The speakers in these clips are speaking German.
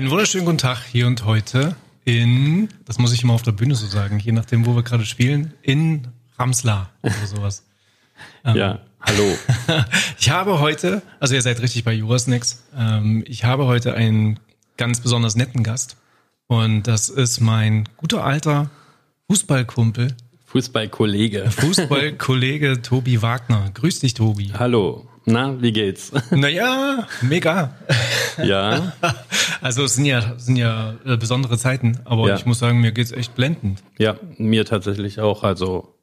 Einen wunderschönen guten Tag hier und heute in, das muss ich immer auf der Bühne so sagen, je nachdem, wo wir gerade spielen, in Ramsla oder sowas. ja, hallo. ich habe heute, also ihr seid richtig bei Jurasnacks, ähm, ich habe heute einen ganz besonders netten Gast und das ist mein guter alter Fußballkumpel. Fußballkollege. Fußballkollege Tobi Wagner. Grüß dich, Tobi. Hallo. Na, wie geht's? Naja, mega. Ja. Also es sind ja, sind ja äh, besondere Zeiten, aber Ja. ich muss sagen, mir geht's echt blendend. Ja, mir tatsächlich auch. Also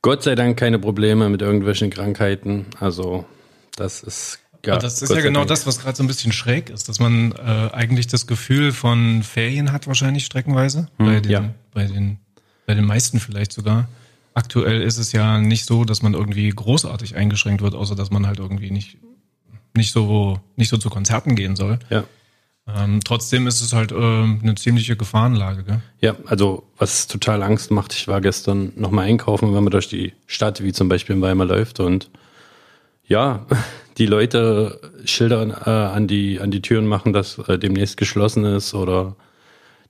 Gott sei Dank keine Probleme mit irgendwelchen Krankheiten. Also das ist gar das ist ja genau Dank. das, was gerade so ein bisschen schräg ist, dass man äh, eigentlich das Gefühl von Ferien hat wahrscheinlich streckenweise bei den, ja. bei den, bei den meisten vielleicht sogar. Aktuell ist es ja nicht so, dass man irgendwie großartig eingeschränkt wird, außer dass man halt irgendwie nicht nicht so nicht so zu Konzerten gehen soll. Ja. Ähm, trotzdem ist es halt ähm, eine ziemliche Gefahrenlage. Gell? Ja, also was total Angst macht, ich war gestern nochmal einkaufen, wenn man durch die Stadt, wie zum Beispiel in Weimar läuft und ja, die Leute Schilder äh, an die an die Türen machen, dass äh, demnächst geschlossen ist oder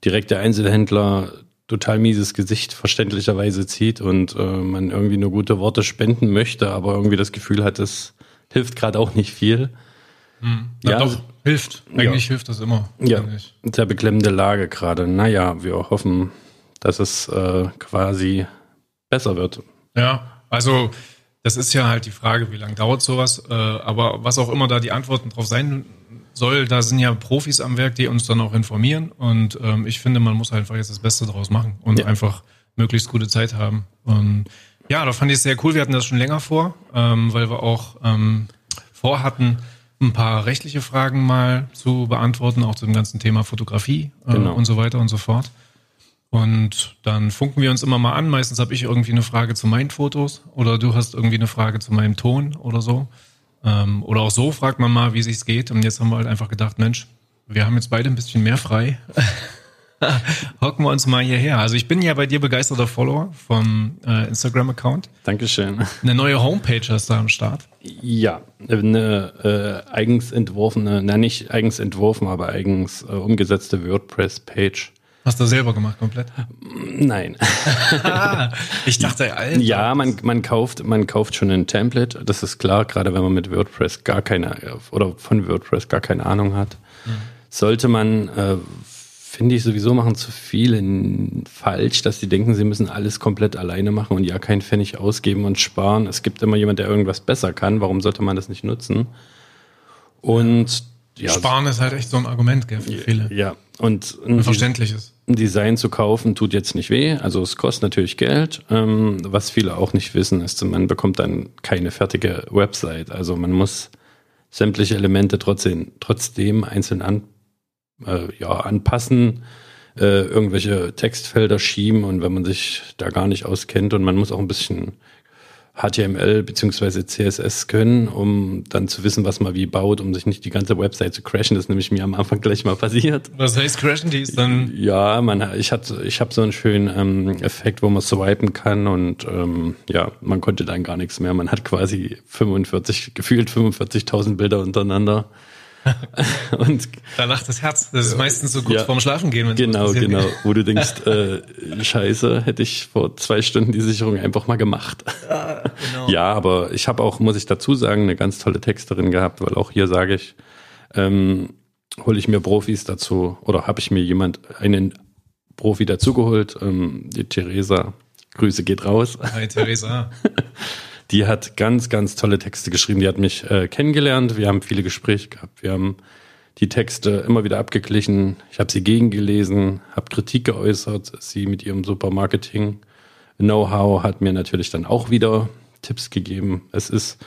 direkt der Einzelhändler total mieses Gesicht verständlicherweise zieht und äh, man irgendwie nur gute Worte spenden möchte, aber irgendwie das Gefühl hat, es hilft gerade auch nicht viel. Na Ja, doch, hilft. Eigentlich hilft das immer. Ja, sehr beklemmende Lage gerade. Naja, wir hoffen, dass es äh, quasi besser wird. Ja, also das ist ja halt die Frage, wie lange dauert sowas. Äh, aber was auch immer da die Antworten drauf sein soll, da sind ja Profis am Werk, die uns dann auch informieren. Und ähm, ich finde, man muss einfach jetzt das Beste draus machen und Ja. einfach möglichst gute Zeit haben. Und ja, da fand ich es sehr cool. Wir hatten das schon länger vor, ähm, weil wir auch ähm, vorhatten, ein paar rechtliche Fragen mal zu beantworten, auch zum ganzen Thema Fotografie äh, Genau. und so weiter und so fort. Und dann funken wir uns immer mal an. Meistens habe ich irgendwie eine Frage zu meinen Fotos oder du hast irgendwie eine Frage zu meinem Ton oder so. Ähm, oder auch so fragt man mal, wie sich's geht. Und jetzt haben wir halt einfach gedacht, Mensch, wir haben jetzt beide ein bisschen mehr frei. Hocken wir uns mal hierher. Also ich bin ja bei dir begeisterter Follower vom äh, Instagram-Account. Dankeschön. Eine neue Homepage hast du am Start. Ja, eine äh, eigens entworfene, na nicht eigens entworfen, aber eigens äh, umgesetzte WordPress-Page. Hast du selber gemacht komplett? Nein. ich dachte, Alter. Ja, man, man kauft, man kauft schon ein Template, das ist klar, gerade wenn man mit WordPress gar keine oder von WordPress gar keine Ahnung hat. Sollte man, äh, finde ich sowieso machen zu viele falsch, dass die denken, sie müssen alles komplett alleine machen und ja keinen Pfennig ausgeben und sparen. Es gibt immer jemand, der irgendwas besser kann. Warum sollte man das nicht nutzen? Und ja, Sparen ist halt echt so ein Argument, gell, für viele. ja, und Ein verständliches. Ein Design zu kaufen tut jetzt nicht weh. Also es kostet natürlich Geld. Ähm, was viele auch nicht wissen, ist, man bekommt dann keine fertige Website. Also man muss sämtliche Elemente trotzdem, trotzdem einzeln an, äh, ja, anpassen, äh, irgendwelche Textfelder schieben und wenn man sich da gar nicht auskennt und man muss auch ein bisschen HTML beziehungsweise CSS können, um dann zu wissen, was man wie baut, um sich nicht die ganze Website zu crashen. Das ist nämlich mir am Anfang gleich mal passiert. Was heißt crashen? Die ist dann Ja, man, ich hatte, ich habe so einen schönen ähm, Effekt, wo man swipen kann und ähm, ja, man konnte dann gar nichts mehr. Man hat quasi 45, gefühlt 45.000 Bilder untereinander. und Da lacht das Herz. Das ist meistens so kurz Ja. vorm Schlafen gehen. wenn sowas genau, genau, wo du denkst, äh, scheiße, hätte ich vor zwei Stunden die Sicherung einfach mal gemacht. Genau. Ja, aber ich habe auch, muss ich dazu sagen, eine ganz tolle Texterin gehabt, weil auch hier sage ich, ähm, hole ich mir Profis dazu oder habe ich mir jemand, einen Profi dazugeholt, ähm, die Theresa, Grüße geht raus. Hi, Theresa. Die hat ganz, ganz tolle Texte geschrieben. Die hat mich äh, kennengelernt. Wir haben viele Gespräche gehabt. Wir haben die Texte immer wieder abgeglichen. Ich habe sie gegengelesen, habe Kritik geäußert. Sie mit ihrem super Marketing Know-how hat mir natürlich dann auch wieder Tipps gegeben. Es ist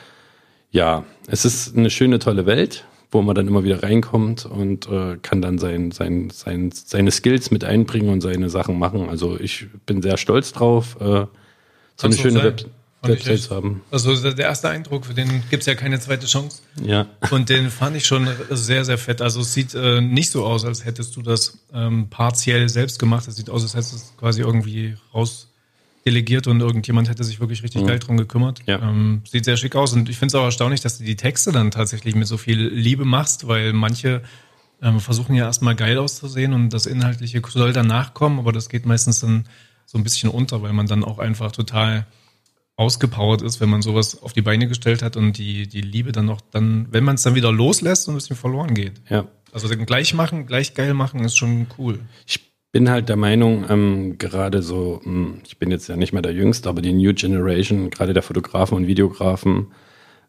ja, es ist eine schöne, tolle Welt, wo man dann immer wieder reinkommt und äh, kann dann sein, sein, sein, seine Skills mit einbringen und seine Sachen machen. Also ich bin sehr stolz drauf, äh, so eine schöne. Web Echt. zu haben. Also der erste Eindruck, für den gibt's ja keine zweite Chance. Ja. Und den fand ich schon sehr, sehr fett. Also es sieht äh, nicht so aus, als hättest du das ähm, partiell selbst gemacht. Es sieht aus, als hättest du es quasi irgendwie rausdelegiert und irgendjemand hätte sich wirklich richtig geil drum gekümmert. Ja. Ähm, sieht sehr schick aus. Und ich finde es auch erstaunlich, dass du die Texte dann tatsächlich mit so viel Liebe machst, weil manche Ähm, versuchen ja erstmal geil auszusehen und das Inhaltliche soll danach kommen, aber das geht meistens dann so ein bisschen unter, weil man dann auch einfach total ausgepowert ist, wenn man sowas auf die Beine gestellt hat und die, die Liebe dann noch dann, wenn man es dann wieder loslässt, so ein bisschen verloren geht. Ja. Also gleich machen, gleich geil machen ist schon cool. Ich bin halt der Meinung, ähm, gerade so, hm, ich bin jetzt ja nicht mehr der Jüngste, aber die New Generation, gerade der Fotografen und Videografen,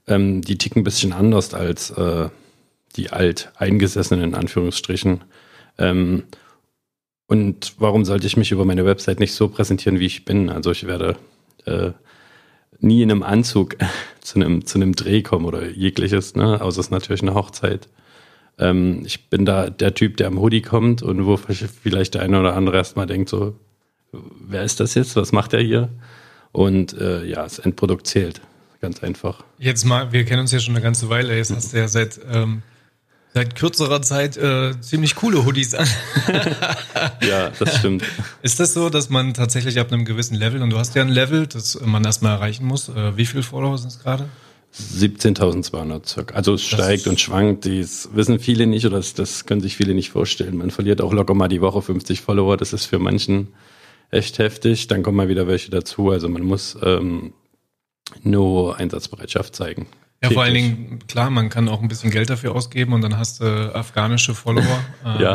ähm, die ticken ein bisschen anders als äh, die alteingesessenen in Anführungsstrichen. Ähm, und warum sollte ich mich über meine Website nicht so präsentieren, wie ich bin? Also ich werde äh, nie in einem Anzug zu einem, zu einem Dreh kommen oder jegliches, ne? außer es ist natürlich eine Hochzeit. Ähm, ich bin da der Typ, der am Hoodie kommt und wo vielleicht der eine oder andere erstmal denkt, so, wer ist das jetzt? Was macht er hier? Und äh, ja, das Endprodukt zählt. Ganz einfach. Jetzt mal, wir kennen uns ja schon eine ganze Weile. Jetzt hast du ja seit, ähm, seit kürzerer Zeit äh, ziemlich coole Hoodies an. ja, das stimmt. Ist das so, dass man tatsächlich ab einem gewissen Level, und du hast ja ein Level, das man erstmal erreichen muss, äh, wie viele Follower sind es gerade? 17.200 circa. Also es das steigt und schwankt. Das wissen viele nicht oder das, das können sich viele nicht vorstellen. Man verliert auch locker mal die Woche 50 Follower. Das ist für manchen echt heftig. Dann kommen mal wieder welche dazu. Also man muss ähm, nur Einsatzbereitschaft zeigen. Ja, vor allen Dingen, klar, man kann auch ein bisschen Geld dafür ausgeben und dann hast du afghanische Follower ähm, ja.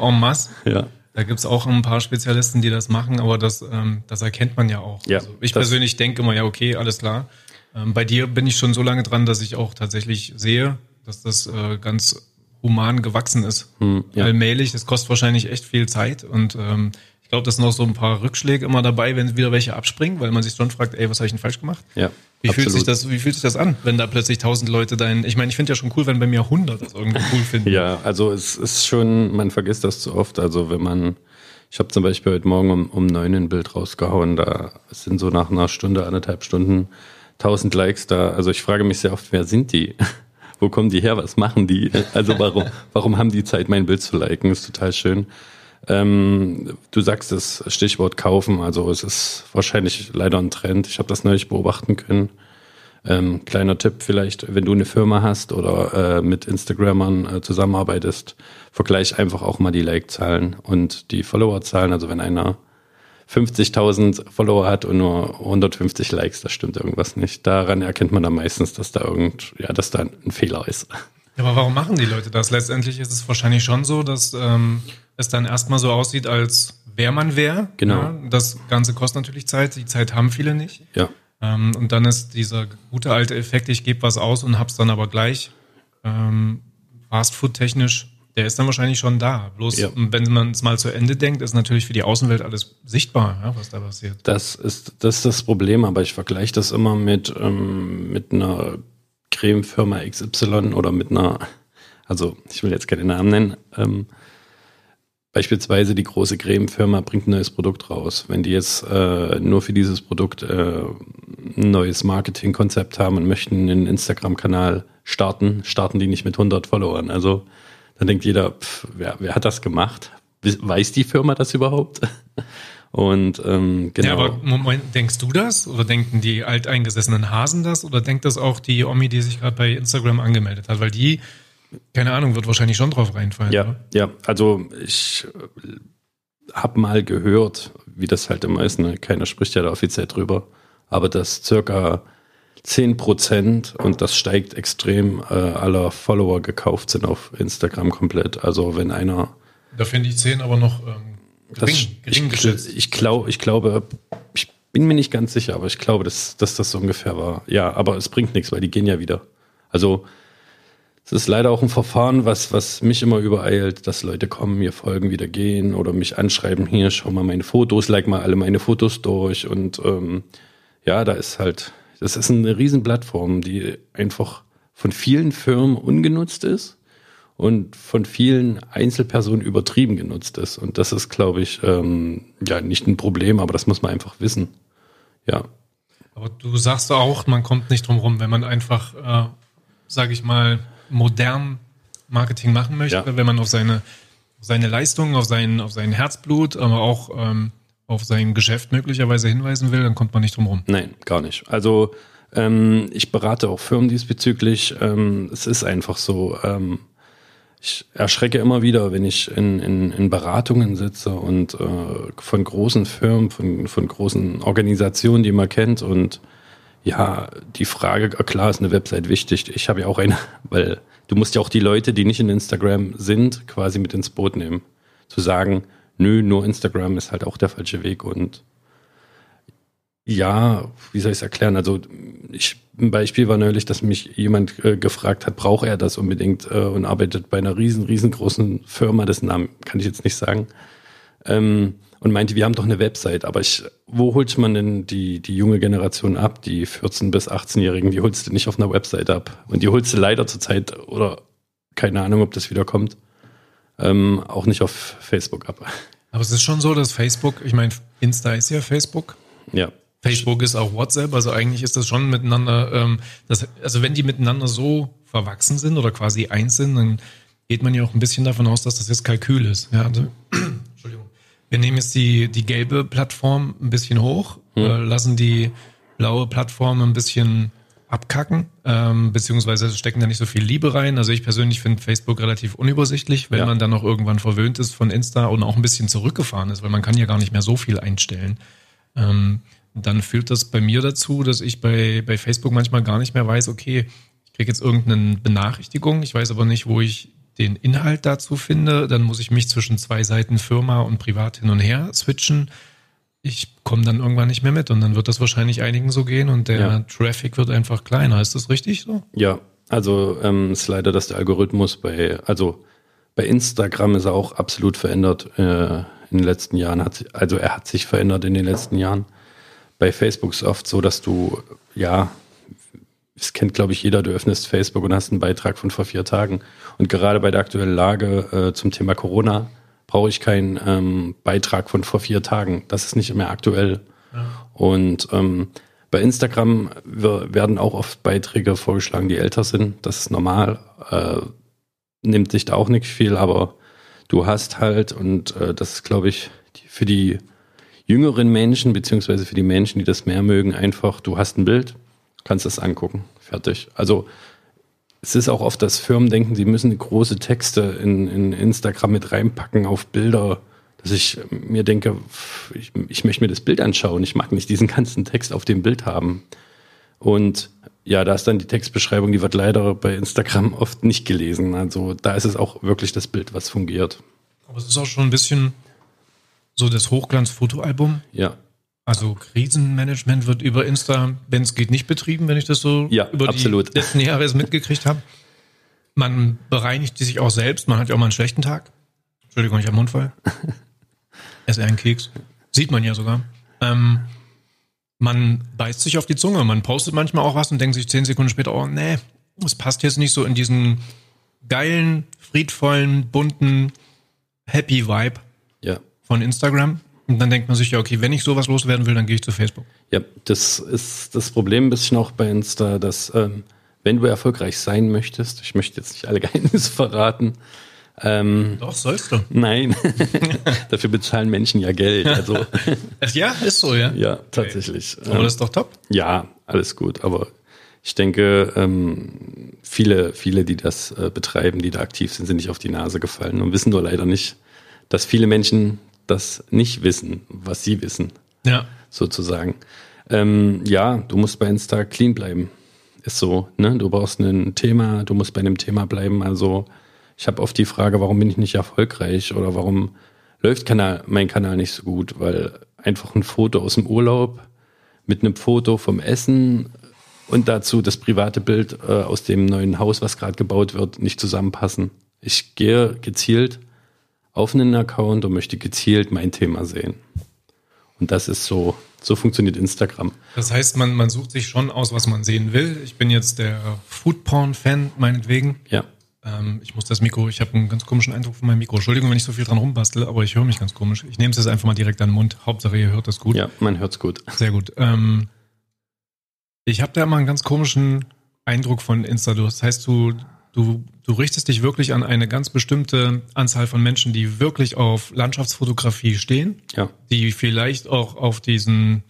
en masse. Ja. Da gibt's auch ein paar Spezialisten, die das machen, aber das, ähm, das erkennt man ja auch. Ja, also ich persönlich denke immer, ja, okay, alles klar ähm, bei dir bin ich schon so lange dran, dass ich auch tatsächlich sehe, dass das äh, ganz human gewachsen ist. Hm, ja. Allmählich, das kostet wahrscheinlich echt viel Zeit und ähm, ich glaube, das sind auch so ein paar Rückschläge immer dabei, wenn wieder welche abspringen, weil man sich schon fragt, ey, was habe ich denn falsch gemacht? Ja. Wie fühlt, sich das, wie fühlt sich das an, wenn da plötzlich tausend Leute dein, ich meine, ich finde ja schon cool, wenn bei mir 100 das irgendwie cool finden. ja, also es ist schon, man vergisst das zu oft, also wenn man, ich habe zum Beispiel heute Morgen um, um neun ein Bild rausgehauen, da sind so nach einer Stunde, anderthalb Stunden 1000 Likes da. Also ich frage mich sehr oft, wer sind die? Wo kommen die her? Was machen die? Also warum, warum haben die Zeit, mein Bild zu liken? Ist total schön. Ähm, du sagst das Stichwort kaufen. Also es ist wahrscheinlich leider ein Trend. Ich habe das neulich beobachten können. Ähm, kleiner Tipp vielleicht, wenn du eine Firma hast oder äh, mit Instagrammern äh, zusammenarbeitest, vergleich einfach auch mal die Like-Zahlen und die Follower-Zahlen. Also wenn einer 50.000 Follower hat und nur 150 Likes, da stimmt irgendwas nicht. Daran erkennt man dann meistens, dass da irgend, ja, dass da ein Fehler ist. Ja, aber warum machen die Leute das? Letztendlich ist es wahrscheinlich schon so, dass ähm, es dann erstmal so aussieht, als wäre man wer. Genau. Ja? Das Ganze kostet natürlich Zeit. Die Zeit haben viele nicht. Ja. Ähm, und dann ist dieser gute alte Effekt, ich gebe was aus und hab's dann aber gleich ähm, Fastfood-technisch der ist dann wahrscheinlich schon da. Bloß, ja. wenn man es mal zu Ende denkt, ist natürlich für die Außenwelt alles sichtbar, ja, was da passiert. Das ist, das ist das Problem, aber ich vergleiche das immer mit, ähm, mit einer Cremefirma XY oder mit einer, also ich will jetzt keine Namen nennen, ähm, Beispielsweise die große Cremefirma bringt ein neues Produkt raus. Wenn die jetzt äh, nur für dieses Produkt äh, ein neues Marketingkonzept haben und möchten einen Instagram-Kanal starten, starten die nicht mit 100 Followern. Also dann denkt jeder, pff, wer, wer hat das gemacht? Weiß die Firma das überhaupt? Und ähm, genau. Ja, aber Moment, denkst du das? Oder denken die alteingesessenen Hasen das? Oder denkt das auch die Omi, die sich gerade bei Instagram angemeldet hat? Weil die, keine Ahnung, wird wahrscheinlich schon drauf reinfallen. Ja, oder? ja. Also ich äh, habe mal gehört, wie das halt immer ist. Ne? Keiner spricht ja da offiziell drüber. Aber dass circa 10 Prozent und das steigt extrem äh, aller Follower gekauft sind auf Instagram komplett. Also wenn einer. Da finde ich 10 aber noch ähm, gering, das, gering ich, geschätzt. Ich, glaub, ich glaube, ich bin mir nicht ganz sicher, aber ich glaube, dass, dass das so ungefähr war. Ja, aber es bringt nichts, weil die gehen ja wieder. Also es ist leider auch ein Verfahren, was, was mich immer übereilt, dass Leute kommen, mir folgen, wieder gehen oder mich anschreiben, hier, schau mal meine Fotos, like mal alle meine Fotos durch und ähm, ja, da ist halt das ist eine Riesenplattform, die einfach von vielen Firmen ungenutzt ist und von vielen Einzelpersonen übertrieben genutzt ist. Und das ist, glaube ich, ähm, ja nicht ein Problem, aber das muss man einfach wissen. Ja. Aber du sagst auch, man kommt nicht drum rum, wenn man einfach, äh, sage ich mal, modern Marketing machen möchte, ja. wenn man auf seine, seine Leistung, auf sein, auf sein Herzblut, aber auch ähm, auf sein Geschäft möglicherweise hinweisen will, dann kommt man nicht drum rum. Nein, gar nicht. Also ähm, ich berate auch Firmen diesbezüglich. Ähm, es ist einfach so, ähm, ich erschrecke immer wieder, wenn ich in, in, in Beratungen sitze und äh, von großen Firmen, von, von großen Organisationen, die man kennt und ja, die Frage, klar ist eine Website wichtig. Ich habe ja auch eine, weil du musst ja auch die Leute, die nicht in Instagram sind, quasi mit ins Boot nehmen. Zu sagen, nö, nur Instagram ist halt auch der falsche Weg und ja, wie soll ich es erklären? Also ich, ein Beispiel war neulich, dass mich jemand äh, gefragt hat, braucht er das unbedingt äh, und arbeitet bei einer riesen, riesengroßen Firma, dessen Namen kann ich jetzt nicht sagen. Ähm, und meinte, wir haben doch eine Website, aber ich, wo holt man denn die, die junge Generation ab, die 14- bis 18-Jährigen, die holst du nicht auf einer Website ab. Und die holst du leider zurzeit, oder keine Ahnung, ob das wieder kommt, ähm, auch nicht auf Facebook ab. Aber es ist schon so, dass Facebook, ich meine, Insta ist ja Facebook. Ja. Facebook ist auch WhatsApp, also eigentlich ist das schon miteinander, ähm, das, also wenn die miteinander so verwachsen sind oder quasi eins sind, dann geht man ja auch ein bisschen davon aus, dass das jetzt Kalkül ist. Ja, also. Wir nehmen jetzt die, die gelbe Plattform ein bisschen hoch, hm. äh, lassen die blaue Plattform ein bisschen abkacken, ähm, beziehungsweise stecken da nicht so viel Liebe rein. Also ich persönlich finde Facebook relativ unübersichtlich, wenn ja. man dann noch irgendwann verwöhnt ist von Insta und auch ein bisschen zurückgefahren ist, weil man kann ja gar nicht mehr so viel einstellen. Ähm, dann führt das bei mir dazu, dass ich bei, bei Facebook manchmal gar nicht mehr weiß, okay, ich kriege jetzt irgendeine Benachrichtigung, ich weiß aber nicht, wo ich den Inhalt dazu finde. Dann muss ich mich zwischen zwei Seiten Firma und Privat hin und her switchen. Ich komme dann irgendwann nicht mehr mit und dann wird das wahrscheinlich einigen so gehen und der ja. Traffic wird einfach kleiner. Ist das richtig so? Ja, also ähm, ist leider, dass der Algorithmus bei, also bei Instagram ist er auch absolut verändert äh, in den letzten Jahren. Hat, also er hat sich verändert in den letzten Jahren bei Facebook ist oft so, dass du, ja, es kennt, glaube ich, jeder, du öffnest Facebook und hast einen Beitrag von vor vier Tagen. Und gerade bei der aktuellen Lage äh, zum Thema Corona brauche ich keinen ähm, Beitrag von vor vier Tagen. Das ist nicht mehr aktuell. Ja. Und ähm, bei Instagram werden auch oft Beiträge vorgeschlagen, die älter sind. Das ist normal. Äh, nimmt sich da auch nicht viel, aber du hast halt, und äh, das ist, glaube ich, für die jüngeren Menschen, beziehungsweise für die Menschen, die das mehr mögen, einfach, du hast ein Bild, kannst das angucken. Fertig. Also es ist auch oft das Firmen denken, sie müssen große Texte in, in Instagram mit reinpacken auf Bilder, dass ich mir denke, ich, ich möchte mir das Bild anschauen. Ich mag nicht diesen ganzen Text auf dem Bild haben. Und ja, da ist dann die Textbeschreibung, die wird leider bei Instagram oft nicht gelesen. Also da ist es auch wirklich das Bild, was fungiert. Aber es ist auch schon ein bisschen so das Hochglanz-Fotoalbum? Ja. Also Krisenmanagement wird über Insta, wenn es geht, nicht betrieben, wenn ich das so ja, über absolut. die letzten Jahre mitgekriegt habe. Man bereinigt sich auch selbst, man hat ja auch mal einen schlechten Tag. Entschuldigung, ich habe Mundfall. Esse einen Keks. Sieht man ja sogar. Ähm, man beißt sich auf die Zunge, man postet manchmal auch was und denkt sich zehn Sekunden später, oh nee, es passt jetzt nicht so in diesen geilen, friedvollen, bunten, happy Vibe. Ja von Instagram. Und dann denkt man sich ja, okay, wenn ich sowas loswerden will, dann gehe ich zu Facebook. Ja, das ist das Problem ein bisschen auch bei Insta, dass ähm, wenn du erfolgreich sein möchtest, ich möchte jetzt nicht alle Geheimnisse verraten. Ähm, Doch, sollst du. Nein, dafür bezahlen Menschen ja Geld. Also. ja, ist so, ja. Ja, tatsächlich. Okay. Aber das ist doch top. Ja, alles gut. Aber ich denke, ähm, viele, viele, die das äh, betreiben, die da aktiv sind, sind nicht auf die Nase gefallen und wissen nur leider nicht, dass viele Menschen das nicht wissen, was sie wissen. Ja. Sozusagen. Ähm, ja, du musst bei Insta clean bleiben. Ist so, ne? Du brauchst ein Thema, du musst bei einem Thema bleiben. Also, ich habe oft die Frage, warum bin ich nicht erfolgreich oder warum läuft Kanal, mein Kanal nicht so gut? Weil einfach ein Foto aus dem Urlaub mit einem Foto vom Essen und dazu das private Bild äh, aus dem neuen Haus, was gerade gebaut wird, nicht zusammenpassen. Ich gehe gezielt auf einen Account und möchte gezielt mein Thema sehen. Und das ist so, so funktioniert Instagram. Das heißt, man, man sucht sich schon aus, was man sehen will. Ich bin jetzt der Foodporn-Fan, meinetwegen. Ja. Ähm, ich muss das Mikro, ich habe einen ganz komischen Eindruck von meinem Mikro. Entschuldigung, wenn ich so viel dran rumbastel, aber ich höre mich ganz komisch. Ich nehme es jetzt einfach mal direkt an den Mund. Hauptsache, ihr hört das gut. Ja, man hört es gut. Sehr gut. Ähm, ich habe da immer einen ganz komischen Eindruck von Insta. Das heißt, du, Du, du richtest dich wirklich an eine ganz bestimmte Anzahl von Menschen, die wirklich auf Landschaftsfotografie stehen, ja. die vielleicht auch auf diesen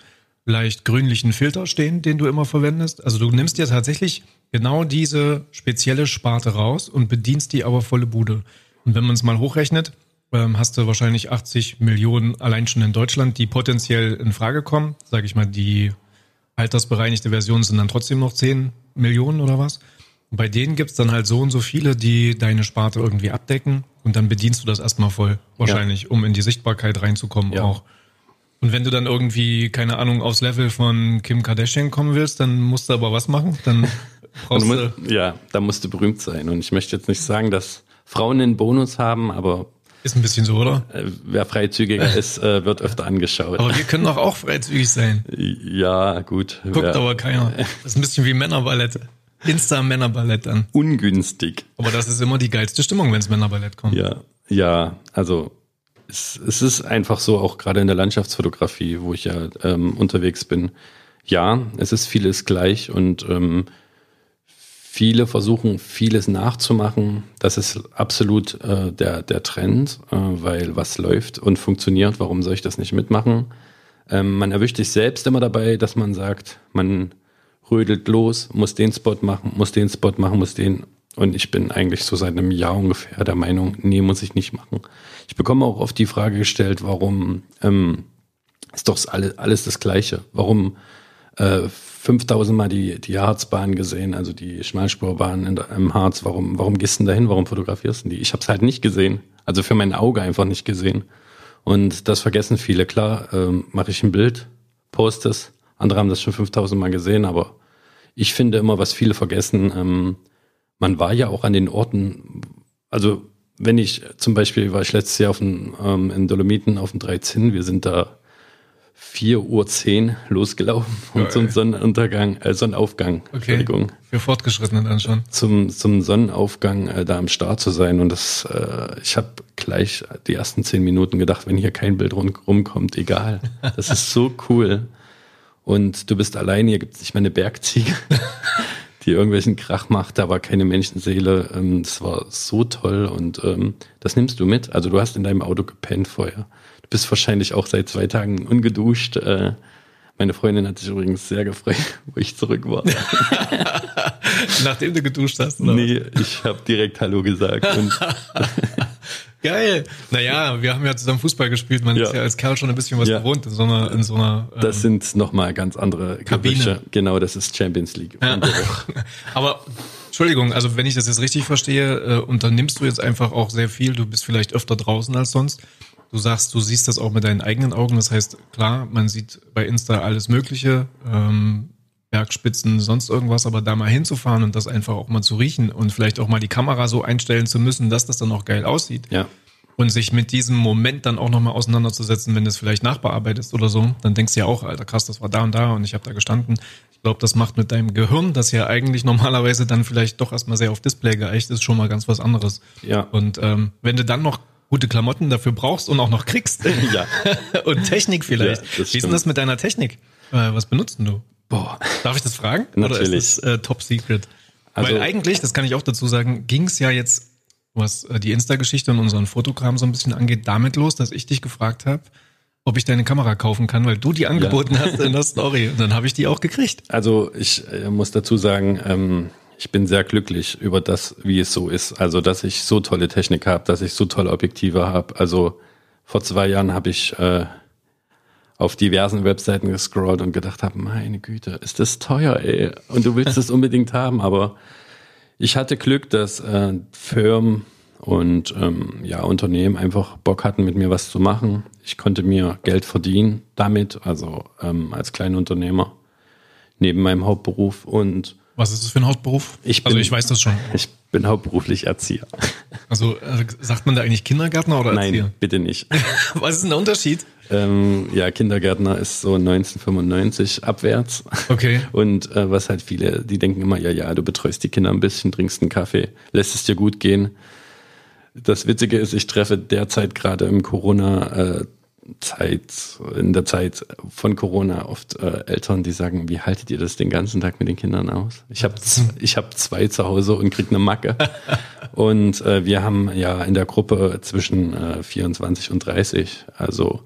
leicht grünlichen Filter stehen, den du immer verwendest. Also du nimmst dir tatsächlich genau diese spezielle Sparte raus und bedienst die aber volle Bude. Und wenn man es mal hochrechnet, ähm, hast du wahrscheinlich 80 Millionen allein schon in Deutschland, die potenziell in Frage kommen. Sage ich mal, die altersbereinigte Version sind dann trotzdem noch 10 Millionen oder was. Und bei denen gibt's dann halt so und so viele, die deine Sparte irgendwie abdecken und dann bedienst du das erstmal voll, wahrscheinlich, ja. um in die Sichtbarkeit reinzukommen ja. auch. Und wenn du dann irgendwie, keine Ahnung, aufs Level von Kim Kardashian kommen willst, dann musst du aber was machen. Dann brauchst du. Musst, ja, da musst du berühmt sein. Und ich möchte jetzt nicht sagen, dass Frauen einen Bonus haben, aber. Ist ein bisschen so, oder? Äh, wer freizügiger ist, äh, wird öfter angeschaut. Aber wir können doch auch freizügig sein. Ja, gut. Guckt aber keiner. Das ist ein bisschen wie Männerballett. Insta-Männerballett dann. Ungünstig. Aber das ist immer die geilste Stimmung, wenns Männerballett kommt. Ja, ja, also es, es ist einfach so, auch gerade in der Landschaftsfotografie, wo ich ja ähm, unterwegs bin. Ja, es ist vieles gleich und ähm, viele versuchen vieles nachzumachen. Das ist absolut äh, der, der Trend, äh, weil was läuft und funktioniert, warum soll ich das nicht mitmachen? Ähm, man erwischt sich selbst immer dabei, dass man sagt, man rödelt los, muss den Spot machen, muss den Spot machen, muss den. Und ich bin eigentlich so seit einem Jahr ungefähr der Meinung, nee, muss ich nicht machen. Ich bekomme auch oft die Frage gestellt, warum ähm, ist doch alles, alles das Gleiche? Warum äh, 5000 Mal die, die Harzbahn gesehen, also die Schmalspurbahn in, im Harz? Warum, warum gehst du denn dahin? Warum fotografierst du die? Ich habe es halt nicht gesehen. Also für mein Auge einfach nicht gesehen. Und das vergessen viele. Klar, ähm, mache ich ein Bild, poste es. Andere haben das schon 5000 Mal gesehen, aber ich finde immer, was viele vergessen, ähm, man war ja auch an den Orten, also wenn ich zum Beispiel war ich letztes Jahr auf den, ähm, in Dolomiten auf dem 13, wir sind da 4 Uhr 10 losgelaufen und ja, zum Sonnenuntergang, äh, Sonnenaufgang, okay. Entschuldigung. Für Fortgeschrittene dann schon. Zum, zum Sonnenaufgang äh, da am Start zu sein und das, äh, ich habe gleich die ersten zehn Minuten gedacht, wenn hier kein Bild rum, rumkommt, egal. Das ist so cool. Und du bist allein, hier gibt es nicht mal eine Bergziege. die irgendwelchen Krach macht, da war keine Menschenseele. Ähm, das war so toll und ähm, das nimmst du mit. Also du hast in deinem Auto gepennt vorher. Du bist wahrscheinlich auch seit zwei Tagen ungeduscht. Äh, meine Freundin hat sich übrigens sehr gefreut, wo ich zurück war. Nachdem du geduscht hast? Oder? Nee, ich habe direkt Hallo gesagt. Und Geil. Naja, wir haben ja zusammen Fußball gespielt. Man ja. ist ja als Kerl schon ein bisschen was ja. gewohnt in so einer, in so einer. Ähm, das sind nochmal ganz andere Kabine. Gerüche. Genau, das ist Champions League. Ja. Aber Entschuldigung, also wenn ich das jetzt richtig verstehe, äh, unternimmst du jetzt einfach auch sehr viel. Du bist vielleicht öfter draußen als sonst. Du sagst, du siehst das auch mit deinen eigenen Augen. Das heißt, klar, man sieht bei Insta alles Mögliche. Ähm, Bergspitzen, sonst irgendwas, aber da mal hinzufahren und das einfach auch mal zu riechen und vielleicht auch mal die Kamera so einstellen zu müssen, dass das dann auch geil aussieht. Ja. Und sich mit diesem Moment dann auch nochmal auseinanderzusetzen, wenn du es vielleicht nachbearbeitest oder so, dann denkst du ja auch, Alter, krass, das war da und da und ich habe da gestanden. Ich glaube, das macht mit deinem Gehirn, das ja eigentlich normalerweise dann vielleicht doch erstmal sehr auf Display geeicht ist, schon mal ganz was anderes. Ja. Und ähm, wenn du dann noch gute Klamotten dafür brauchst und auch noch kriegst. ja. und Technik vielleicht. Ja, Wie ist denn das mit deiner Technik? Äh, was benutzt du? Boah. Darf ich das fragen? Natürlich. Oder ist das äh, top secret? Also, Weil eigentlich, das kann ich auch dazu sagen, ging es ja jetzt, was äh, die Insta-Geschichte und unseren Fotokram so ein bisschen angeht, damit los, dass ich dich gefragt habe, ob ich deine Kamera kaufen kann, weil du die angeboten ja. hast in der Story. Und dann habe ich die auch gekriegt. Also ich äh, muss dazu sagen, ähm, ich bin sehr glücklich über das, wie es so ist. Also dass ich so tolle Technik habe, dass ich so tolle Objektive habe. Also vor zwei Jahren habe ich äh, auf diversen Webseiten gescrollt und gedacht habe, meine Güte, ist das teuer, ey. Und du willst es unbedingt haben, aber ich hatte Glück, dass äh, Firmen und ähm, ja, Unternehmen einfach Bock hatten, mit mir was zu machen. Ich konnte mir Geld verdienen damit, also ähm, als Kleinunternehmer neben meinem Hauptberuf und was ist das für ein Hauptberuf? Ich bin, also ich weiß das schon. Ich bin hauptberuflich Erzieher. Also, also sagt man da eigentlich Kindergärtner oder Erzieher? Nein, bitte nicht. Was ist denn der Unterschied? Ähm, ja, Kindergärtner ist so 1995 abwärts. Okay. Und äh, was halt viele, die denken immer, ja, ja, du betreust die Kinder ein bisschen, trinkst einen Kaffee, lässt es dir gut gehen. Das Witzige ist, ich treffe derzeit gerade im Corona äh, Zeit, in der Zeit von Corona oft äh, Eltern, die sagen, wie haltet ihr das den ganzen Tag mit den Kindern aus? Ich habe ich hab zwei zu Hause und krieg eine Macke. und äh, wir haben ja in der Gruppe zwischen äh, 24 und 30, also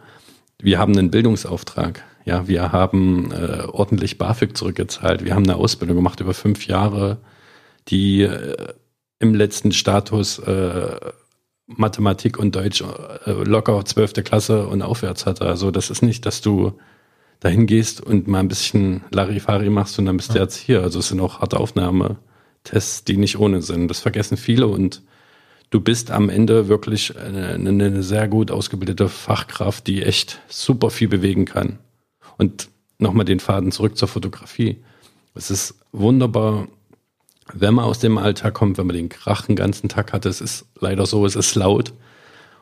wir haben einen Bildungsauftrag. Ja, wir haben äh, ordentlich BAföG zurückgezahlt. Wir haben eine Ausbildung gemacht über fünf Jahre die äh, im letzten Status äh, Mathematik und Deutsch äh, locker zwölfte Klasse und aufwärts hatte. Also das ist nicht, dass du dahin gehst und mal ein bisschen Larifari machst und dann bist ja. du jetzt hier. Also es sind auch harte Aufnahmetests, die nicht ohne sind. Das vergessen viele und du bist am Ende wirklich eine, eine sehr gut ausgebildete Fachkraft, die echt super viel bewegen kann. Und nochmal den Faden zurück zur Fotografie. Es ist wunderbar, wenn man aus dem Alltag kommt, wenn man den Krach den ganzen Tag hat. Es ist leider so, es ist laut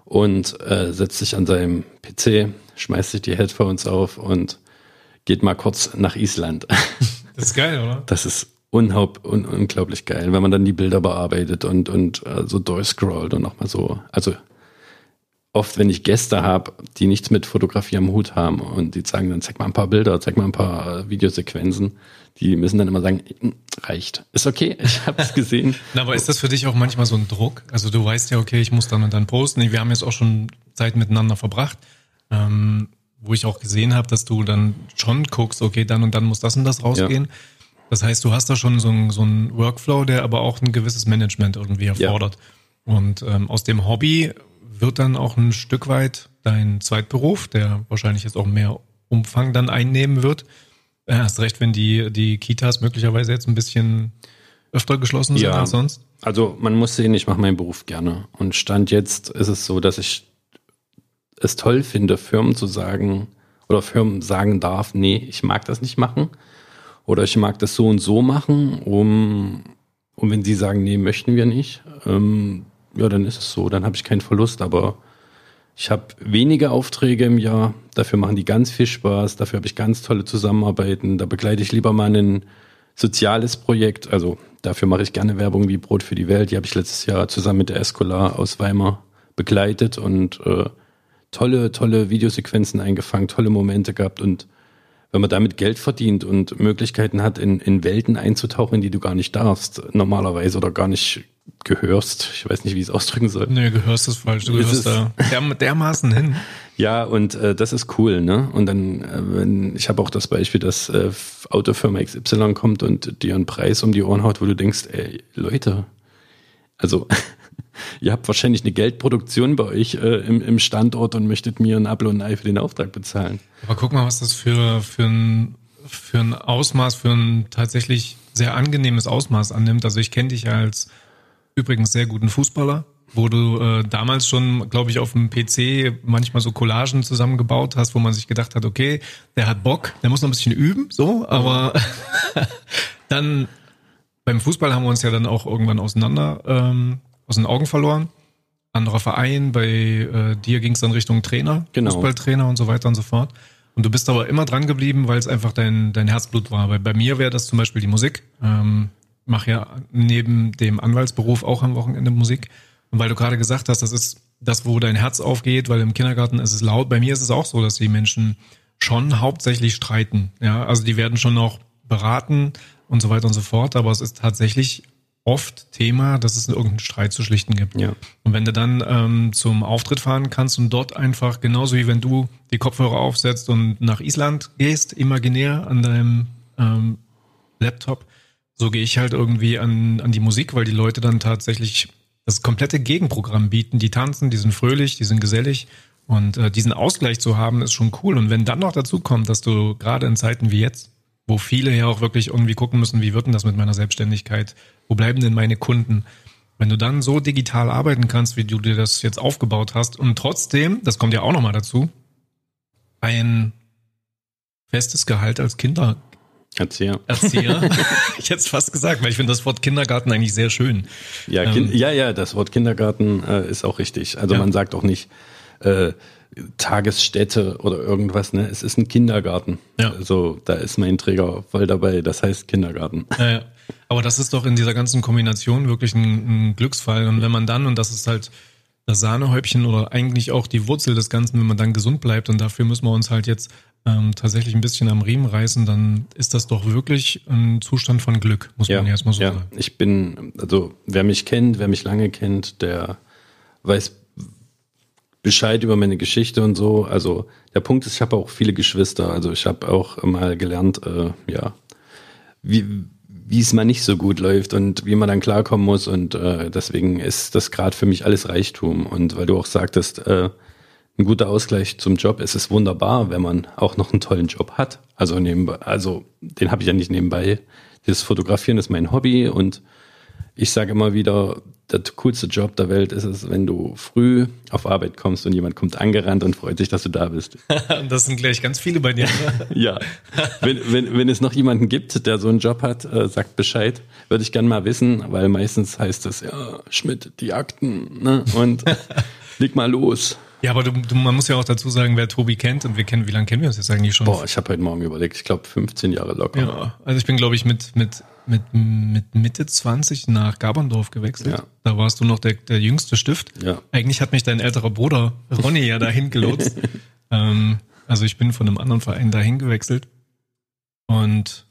und äh, setzt sich an seinem PC, schmeißt sich die Headphones auf und geht mal kurz nach Island. Das ist geil, oder? Das ist un, unglaublich geil, wenn man dann die Bilder bearbeitet und, und äh, so durchscrollt und nochmal so. Also oft, wenn ich Gäste habe, die nichts mit Fotografie am Hut haben und die sagen dann, zeig mal ein paar Bilder, zeig mal ein paar äh, Videosequenzen, die müssen dann immer sagen, hm, reicht. Ist okay, ich habe es gesehen. Na, aber ist das für dich auch manchmal so ein Druck? Also du weißt ja, okay, ich muss dann und dann posten. Wir haben jetzt auch schon Zeit miteinander verbracht, ähm, wo ich auch gesehen habe, dass du dann schon guckst, okay, dann und dann muss das und das rausgehen. Ja. Das heißt, du hast da schon so einen so Workflow, der aber auch ein gewisses Management irgendwie erfordert. Ja. Und ähm, aus dem Hobby wird dann auch ein Stück weit dein Zweitberuf, der wahrscheinlich jetzt auch mehr Umfang dann einnehmen wird. Äh, hast recht, wenn die, die Kitas möglicherweise jetzt ein bisschen öfter geschlossen sind ja, als sonst. Also man muss sehen, ich mache meinen Beruf gerne. Und Stand jetzt ist es so, dass ich es toll finde, Firmen zu sagen oder Firmen sagen darf, nee, ich mag das nicht machen. Oder ich mag das so und so machen, um, um wenn sie sagen, nee, möchten wir nicht, ähm, ja, dann ist es so, dann habe ich keinen Verlust, aber ich habe wenige Aufträge im Jahr, dafür machen die ganz viel Spaß, dafür habe ich ganz tolle Zusammenarbeiten, da begleite ich lieber mal ein soziales Projekt, also dafür mache ich gerne Werbung wie Brot für die Welt, die habe ich letztes Jahr zusammen mit der Escolar aus Weimar begleitet und äh, tolle, tolle Videosequenzen eingefangen, tolle Momente gehabt und wenn man damit Geld verdient und Möglichkeiten hat, in, in Welten einzutauchen, in die du gar nicht darfst, normalerweise oder gar nicht gehörst. Ich weiß nicht, wie ich es ausdrücken soll. Nee, gehörst ist falsch. Du gehörst da der, dermaßen hin. Ja, und äh, das ist cool, ne? Und dann, äh, wenn, ich habe auch das Beispiel, dass äh, Autofirma XY kommt und dir einen Preis um die Ohren haut, wo du denkst, ey, Leute, also ihr habt wahrscheinlich eine Geldproduktion bei euch äh, im, im Standort und möchtet mir ein Apfel und ein Ei für den Auftrag bezahlen. Aber guck mal, was das für, für, ein, für ein Ausmaß, für ein tatsächlich sehr angenehmes Ausmaß annimmt. Also ich kenne dich als übrigens sehr guten Fußballer, wo du äh, damals schon, glaube ich, auf dem PC manchmal so Collagen zusammengebaut hast, wo man sich gedacht hat, okay, der hat Bock, der muss noch ein bisschen üben, so, aber dann beim Fußball haben wir uns ja dann auch irgendwann auseinander ähm, aus den Augen verloren. Anderer Verein, bei äh, dir ging es dann Richtung Trainer, genau. Fußballtrainer und so weiter und so fort. Und du bist aber immer dran geblieben, weil es einfach dein, dein Herzblut war. Weil bei mir wäre das zum Beispiel die Musik. Ähm, mache ja neben dem Anwaltsberuf auch am Wochenende Musik. Und weil du gerade gesagt hast, das ist das, wo dein Herz aufgeht, weil im Kindergarten ist es laut. Bei mir ist es auch so, dass die Menschen schon hauptsächlich streiten. Ja, also die werden schon noch beraten und so weiter und so fort. Aber es ist tatsächlich oft Thema, dass es irgendeinen Streit zu schlichten gibt. Ja. Und wenn du dann ähm, zum Auftritt fahren kannst und dort einfach, genauso wie wenn du die Kopfhörer aufsetzt und nach Island gehst, imaginär an deinem ähm, Laptop, so gehe ich halt irgendwie an, an die Musik, weil die Leute dann tatsächlich das komplette Gegenprogramm bieten. Die tanzen, die sind fröhlich, die sind gesellig. Und äh, diesen Ausgleich zu haben, ist schon cool. Und wenn dann noch dazu kommt, dass du gerade in Zeiten wie jetzt, wo viele ja auch wirklich irgendwie gucken müssen, wie wird denn das mit meiner Selbstständigkeit? Wo bleiben denn meine Kunden? Wenn du dann so digital arbeiten kannst, wie du dir das jetzt aufgebaut hast und trotzdem, das kommt ja auch nochmal dazu, ein festes Gehalt als Kinder, Erzieher. Erzieher. ich hätte es fast gesagt, weil ich finde das Wort Kindergarten eigentlich sehr schön. Ja, ähm, ja, ja, das Wort Kindergarten äh, ist auch richtig. Also ja. man sagt auch nicht äh, Tagesstätte oder irgendwas, ne? Es ist ein Kindergarten. Ja. Also da ist mein Träger voll dabei, das heißt Kindergarten. Ja, ja. Aber das ist doch in dieser ganzen Kombination wirklich ein, ein Glücksfall. Und wenn man dann, und das ist halt das Sahnehäubchen oder eigentlich auch die Wurzel des Ganzen, wenn man dann gesund bleibt, und dafür müssen wir uns halt jetzt ähm, tatsächlich ein bisschen am Riemen reißen, dann ist das doch wirklich ein Zustand von Glück, muss ja, man erstmal so ja. sagen. Ich bin, also wer mich kennt, wer mich lange kennt, der weiß Bescheid über meine Geschichte und so. Also der Punkt ist, ich habe auch viele Geschwister. Also ich habe auch mal gelernt, äh, ja, wie, wie es mal nicht so gut läuft und wie man dann klarkommen muss. Und äh, deswegen ist das gerade für mich alles Reichtum. Und weil du auch sagtest, äh, ein guter Ausgleich zum Job. Es ist wunderbar, wenn man auch noch einen tollen Job hat. Also nebenbei, also den habe ich ja nicht nebenbei. Das Fotografieren ist mein Hobby und ich sage immer wieder, der coolste Job der Welt ist es, wenn du früh auf Arbeit kommst und jemand kommt angerannt und freut sich, dass du da bist. das sind gleich ganz viele bei dir. Ja. Wenn, wenn, wenn es noch jemanden gibt, der so einen Job hat, äh, sagt Bescheid. Würde ich gerne mal wissen, weil meistens heißt es, ja, Schmidt, die Akten, ne? Und leg mal los. Ja, aber du, du, man muss ja auch dazu sagen, wer Tobi kennt und wir kennen, wie lange kennen wir uns jetzt eigentlich schon? Boah, ich habe heute Morgen überlegt, ich glaube 15 Jahre locker. Ja, also ich bin, glaube ich, mit, mit, mit, mit Mitte 20 nach Gaberndorf gewechselt. Ja. Da warst du noch der, der jüngste Stift. Ja. Eigentlich hat mich dein älterer Bruder Ronny ja dahin gelotst. ähm, also ich bin von einem anderen Verein dahin gewechselt. Und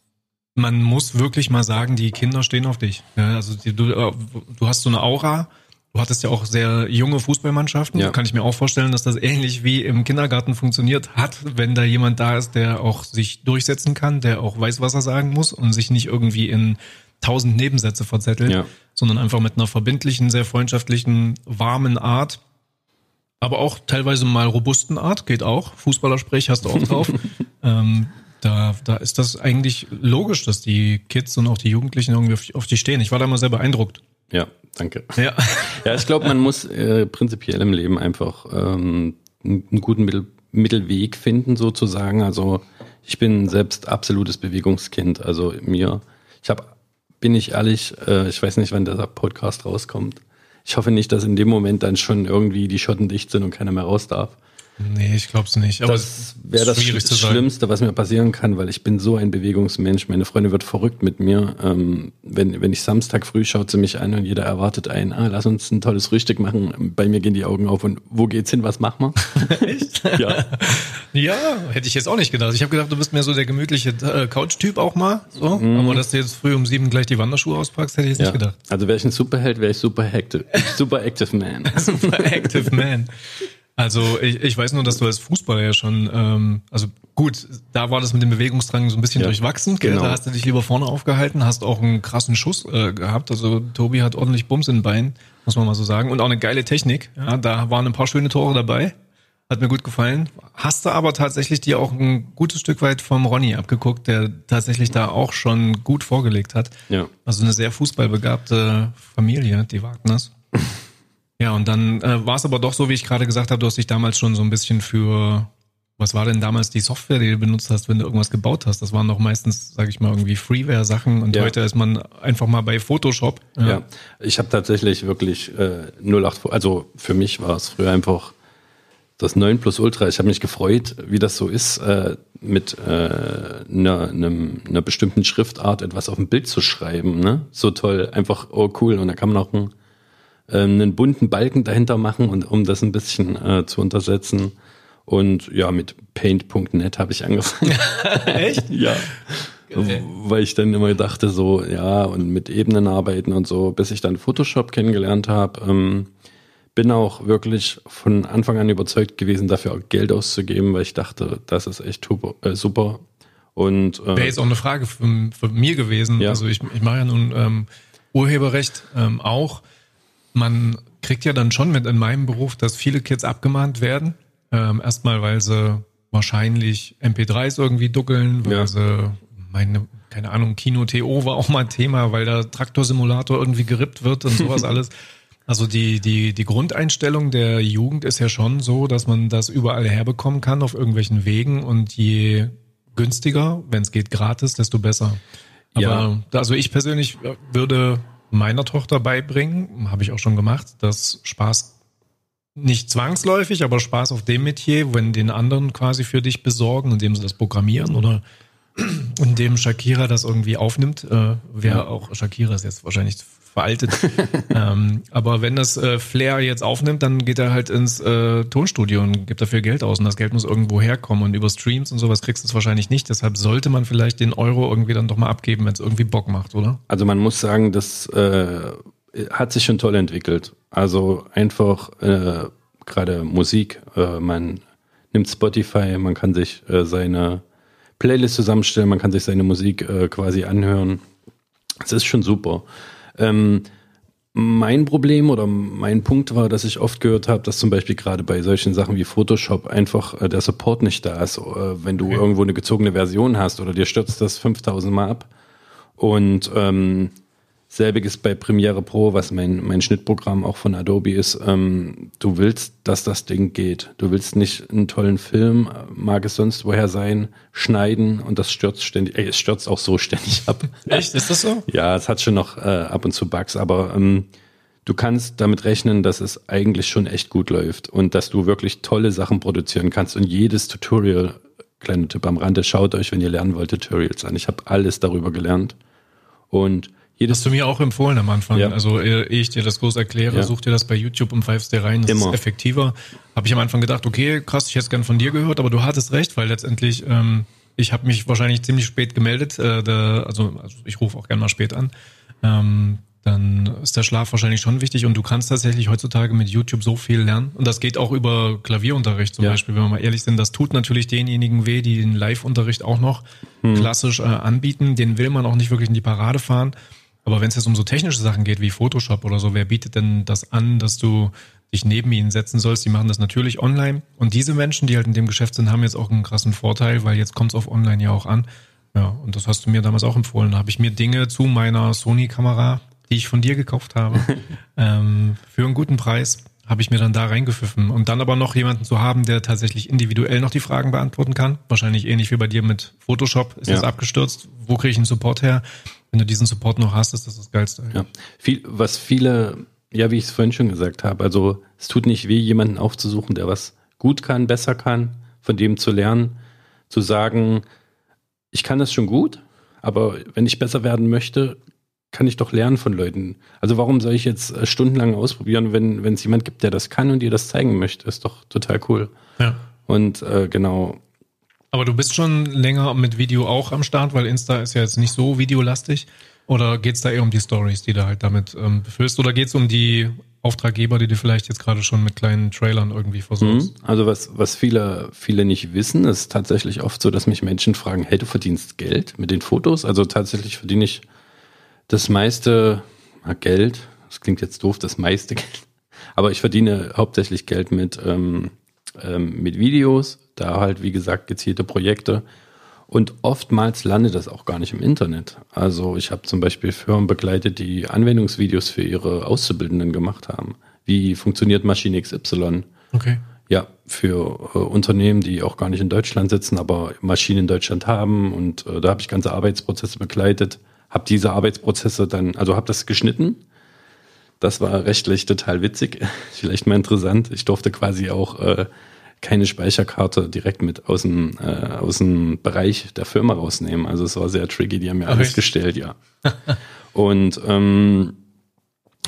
man muss wirklich mal sagen, die Kinder stehen auf dich. Ja, also die, du, äh, du hast so eine Aura Du hattest ja auch sehr junge Fußballmannschaften. Ja. Kann ich mir auch vorstellen, dass das ähnlich wie im Kindergarten funktioniert hat, wenn da jemand da ist, der auch sich durchsetzen kann, der auch weiß, was er sagen muss und sich nicht irgendwie in tausend Nebensätze verzettelt, ja. sondern einfach mit einer verbindlichen, sehr freundschaftlichen, warmen Art, aber auch teilweise mal robusten Art, geht auch. Fußballersprech hast du auch drauf. ähm, da, da ist das eigentlich logisch, dass die Kids und auch die Jugendlichen irgendwie auf, auf die stehen. Ich war da mal sehr beeindruckt. Ja, danke. Ja, ja ich glaube, man muss äh, prinzipiell im Leben einfach ähm, einen guten Mittel, Mittelweg finden, sozusagen. Also ich bin selbst absolutes Bewegungskind. Also mir, ich habe, bin ich ehrlich, äh, ich weiß nicht, wann der Podcast rauskommt. Ich hoffe nicht, dass in dem Moment dann schon irgendwie die Schotten dicht sind und keiner mehr raus darf. Nee, ich glaube es nicht. Aber das wäre das Schlimmste, was mir passieren kann, weil ich bin so ein Bewegungsmensch. Meine Freundin wird verrückt mit mir. Ähm, wenn, wenn ich Samstag früh schaut sie mich an und jeder erwartet ein, ah, lass uns ein tolles Frühstück machen. Bei mir gehen die Augen auf und wo geht's hin? Was machen wir? Echt? ja. Ja, hätte ich jetzt auch nicht gedacht. Ich habe gedacht, du bist mehr so der gemütliche äh, Couch-Typ auch mal. So. Mm. Aber dass du jetzt früh um sieben gleich die Wanderschuhe auspackst, hätte ich jetzt ja. nicht gedacht. Also wäre ich ein Superheld, wäre ich super active, super active man. super active man. Also ich, ich weiß nur, dass du als Fußballer ja schon, ähm, also gut, da war das mit dem Bewegungsdrang so ein bisschen ja, durchwachsen. Genau. Da hast du dich lieber vorne aufgehalten, hast auch einen krassen Schuss äh, gehabt. Also Tobi hat ordentlich Bums in den Beinen, muss man mal so sagen. Und auch eine geile Technik. Ja, da waren ein paar schöne Tore dabei. Hat mir gut gefallen. Hast du aber tatsächlich dir auch ein gutes Stück weit vom Ronny abgeguckt, der tatsächlich da auch schon gut vorgelegt hat. Ja. Also eine sehr fußballbegabte Familie, die Wagners. Ja, und dann äh, war es aber doch so, wie ich gerade gesagt habe, du hast dich damals schon so ein bisschen für, was war denn damals die Software, die du benutzt hast, wenn du irgendwas gebaut hast? Das waren doch meistens, sage ich mal, irgendwie Freeware-Sachen und ja. heute ist man einfach mal bei Photoshop. Ja, ja. ich habe tatsächlich wirklich äh, 08, also für mich war es früher einfach das 9 Plus Ultra. Ich habe mich gefreut, wie das so ist, äh, mit äh, einer, einer bestimmten Schriftart etwas auf dem Bild zu schreiben. Ne? So toll, einfach, oh cool. Und da kann man auch ein einen bunten Balken dahinter machen und um das ein bisschen äh, zu untersetzen. Und ja, mit paint.net habe ich angefangen. Echt? ja. Okay. Weil ich dann immer dachte, so, ja, und mit Ebenen arbeiten und so, bis ich dann Photoshop kennengelernt habe. Ähm, bin auch wirklich von Anfang an überzeugt gewesen, dafür auch Geld auszugeben, weil ich dachte, das ist echt äh, super. Und äh, wäre jetzt auch eine Frage von, von mir gewesen. Ja. Also ich, ich mache ja nun ähm, Urheberrecht ähm, auch man kriegt ja dann schon mit in meinem Beruf, dass viele Kids abgemahnt werden. Ähm, erstmal, weil sie wahrscheinlich MP3s irgendwie duckeln, weil ja. sie meine, keine Ahnung, Kino TO war auch mal ein Thema, weil der Traktorsimulator irgendwie gerippt wird und sowas alles. Also die, die, die Grundeinstellung der Jugend ist ja schon so, dass man das überall herbekommen kann auf irgendwelchen Wegen und je günstiger, wenn es geht gratis, desto besser. Aber ja. also ich persönlich würde meiner Tochter beibringen, habe ich auch schon gemacht, dass Spaß nicht zwangsläufig, aber Spaß auf dem Metier, wenn den anderen quasi für dich besorgen, indem sie das programmieren oder indem Shakira das irgendwie aufnimmt. Äh, wer ja. auch Shakira ist jetzt wahrscheinlich veraltet. ähm, aber wenn das äh, Flair jetzt aufnimmt, dann geht er halt ins äh, Tonstudio und gibt dafür Geld aus und das Geld muss irgendwo herkommen und über Streams und sowas kriegst du es wahrscheinlich nicht. Deshalb sollte man vielleicht den Euro irgendwie dann doch mal abgeben, wenn es irgendwie Bock macht, oder? Also man muss sagen, das äh, hat sich schon toll entwickelt. Also einfach äh, gerade Musik, äh, man nimmt Spotify, man kann sich äh, seine Playlist zusammenstellen, man kann sich seine Musik quasi anhören Das ist schon super. Ähm, mein Problem oder mein Punkt war, dass ich oft gehört habe, dass zum Beispiel gerade bei solchen Sachen wie Photoshop einfach äh, der Support nicht da ist. Äh, wenn du okay. irgendwo eine gezogene Version hast oder dir stürzt das 5000 Mal ab. Und ähm, Selbiges bei Premiere Pro, was mein, mein Schnittprogramm auch von Adobe ist. Ähm, du willst, dass das Ding geht. Du willst nicht einen tollen Film, mag es sonst woher sein, schneiden und das stürzt ständig, ey, es stürzt auch so ständig ab. Echt? Ist das so? Ja, es hat schon noch äh, ab und zu Bugs, aber ähm, du kannst damit rechnen, dass es eigentlich schon echt gut läuft und dass du wirklich tolle Sachen produzieren kannst und jedes Tutorial, kleiner Tipp am Rande, schaut euch, wenn ihr lernen wollt, Tutorials an. Ich habe alles darüber gelernt und jedes Hast du mir auch empfohlen am Anfang. Ja. Also ehe ich dir das groß erkläre, ja. such dir das bei YouTube und pfeifst dir rein. Das Immer. ist effektiver. Habe ich am Anfang gedacht, okay, krass, ich hätte es gern von dir gehört, aber du hattest recht, weil letztendlich, ähm, ich habe mich wahrscheinlich ziemlich spät gemeldet. Äh, der, also, also ich rufe auch gern mal spät an. Ähm, dann ist der Schlaf wahrscheinlich schon wichtig und du kannst tatsächlich heutzutage mit YouTube so viel lernen. Und das geht auch über Klavierunterricht zum ja. Beispiel, wenn wir mal ehrlich sind. Das tut natürlich denjenigen weh, die den Live-Unterricht auch noch hm. klassisch äh, anbieten. Den will man auch nicht wirklich in die Parade fahren. Aber wenn es jetzt um so technische Sachen geht wie Photoshop oder so, wer bietet denn das an, dass du dich neben ihnen setzen sollst? Die machen das natürlich online. Und diese Menschen, die halt in dem Geschäft sind, haben jetzt auch einen krassen Vorteil, weil jetzt kommt es auf online ja auch an. Ja, und das hast du mir damals auch empfohlen. Da habe ich mir Dinge zu meiner Sony-Kamera, die ich von dir gekauft habe, ähm, für einen guten Preis habe ich mir dann da reingepfiffen. Und dann aber noch jemanden zu haben, der tatsächlich individuell noch die Fragen beantworten kann. Wahrscheinlich ähnlich wie bei dir mit Photoshop. Ist ja. das abgestürzt? Wo kriege ich einen Support her? Wenn du diesen Support noch hast, ist das das Geilste. Ja. Viel, was viele, ja, wie ich es vorhin schon gesagt habe, also es tut nicht weh, jemanden aufzusuchen, der was gut kann, besser kann, von dem zu lernen, zu sagen, ich kann das schon gut, aber wenn ich besser werden möchte, kann ich doch lernen von Leuten. Also warum soll ich jetzt äh, stundenlang ausprobieren, wenn wenn es jemand gibt, der das kann und dir das zeigen möchte? Ist doch total cool. Ja. Und äh, genau. Aber du bist schon länger mit Video auch am Start, weil Insta ist ja jetzt nicht so videolastig. Oder geht es da eher um die Stories, die du halt damit ähm, befüllst? Oder geht es um die Auftraggeber, die du vielleicht jetzt gerade schon mit kleinen Trailern irgendwie versuchst? Mhm. Also was, was viele, viele nicht wissen, ist tatsächlich oft so, dass mich Menschen fragen, hey, du verdienst Geld mit den Fotos? Also tatsächlich verdiene ich das meiste Geld, das klingt jetzt doof, das meiste Geld, aber ich verdiene hauptsächlich Geld mit, ähm, ähm, mit Videos, da halt, wie gesagt, gezielte Projekte. Und oftmals landet das auch gar nicht im Internet. Also ich habe zum Beispiel Firmen begleitet, die Anwendungsvideos für ihre Auszubildenden gemacht haben. Wie funktioniert Maschine XY? Okay. Ja, für äh, Unternehmen, die auch gar nicht in Deutschland sitzen, aber Maschinen in Deutschland haben. Und äh, da habe ich ganze Arbeitsprozesse begleitet habe diese Arbeitsprozesse dann, also habe das geschnitten. Das war rechtlich total witzig, vielleicht mal interessant. Ich durfte quasi auch äh, keine Speicherkarte direkt mit aus dem, äh, aus dem Bereich der Firma rausnehmen. Also es war sehr tricky, die haben mir Ach, alles gestellt, ja. Und ähm,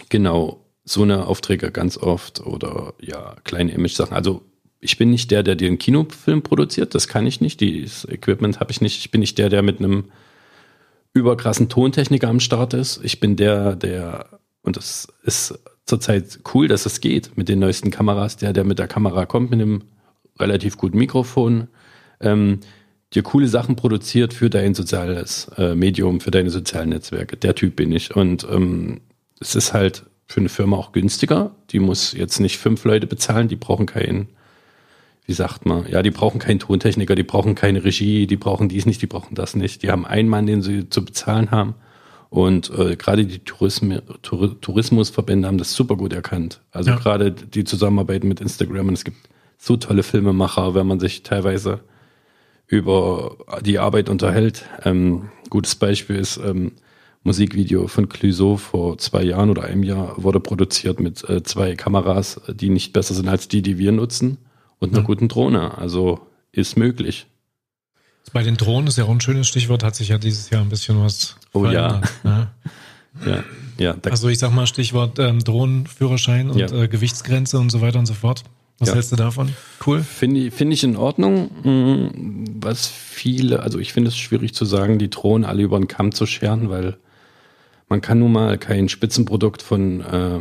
genau, so eine Aufträge ganz oft oder ja, kleine Image-Sachen. Also ich bin nicht der, der den Kinofilm produziert, das kann ich nicht, dieses Equipment habe ich nicht. Ich bin nicht der, der mit einem überkrassen Tontechniker am Start ist. Ich bin der, der, und das ist zurzeit cool, dass es geht mit den neuesten Kameras, der, der mit der Kamera kommt, mit einem relativ guten Mikrofon, ähm, dir coole Sachen produziert für dein soziales äh, Medium, für deine sozialen Netzwerke. Der Typ bin ich. Und ähm, es ist halt für eine Firma auch günstiger. Die muss jetzt nicht fünf Leute bezahlen, die brauchen keinen wie sagt man, ja, die brauchen keinen Tontechniker, die brauchen keine Regie, die brauchen dies nicht, die brauchen das nicht. Die haben einen Mann, den sie zu bezahlen haben. Und äh, gerade die Tourism Tour Tourismusverbände haben das super gut erkannt. Also ja. gerade die Zusammenarbeit mit Instagram und es gibt so tolle Filmemacher, wenn man sich teilweise über die Arbeit unterhält. Ähm, gutes Beispiel ist ähm, Musikvideo von Clouseau vor zwei Jahren oder einem Jahr wurde produziert mit äh, zwei Kameras, die nicht besser sind als die, die wir nutzen und einer ja. guten Drohne. Also ist möglich. Bei den Drohnen ist ja auch ein schönes Stichwort, hat sich ja dieses Jahr ein bisschen was oh, verändert. Ja. Ne? ja. ja, Also ich sag mal Stichwort ähm, Drohnenführerschein und ja. äh, Gewichtsgrenze und so weiter und so fort. Was ja. hältst du davon? Cool. Finde find ich in Ordnung. Mhm. Was viele, also ich finde es schwierig zu sagen, die Drohnen alle über den Kamm zu scheren, weil man kann nun mal kein Spitzenprodukt von, äh,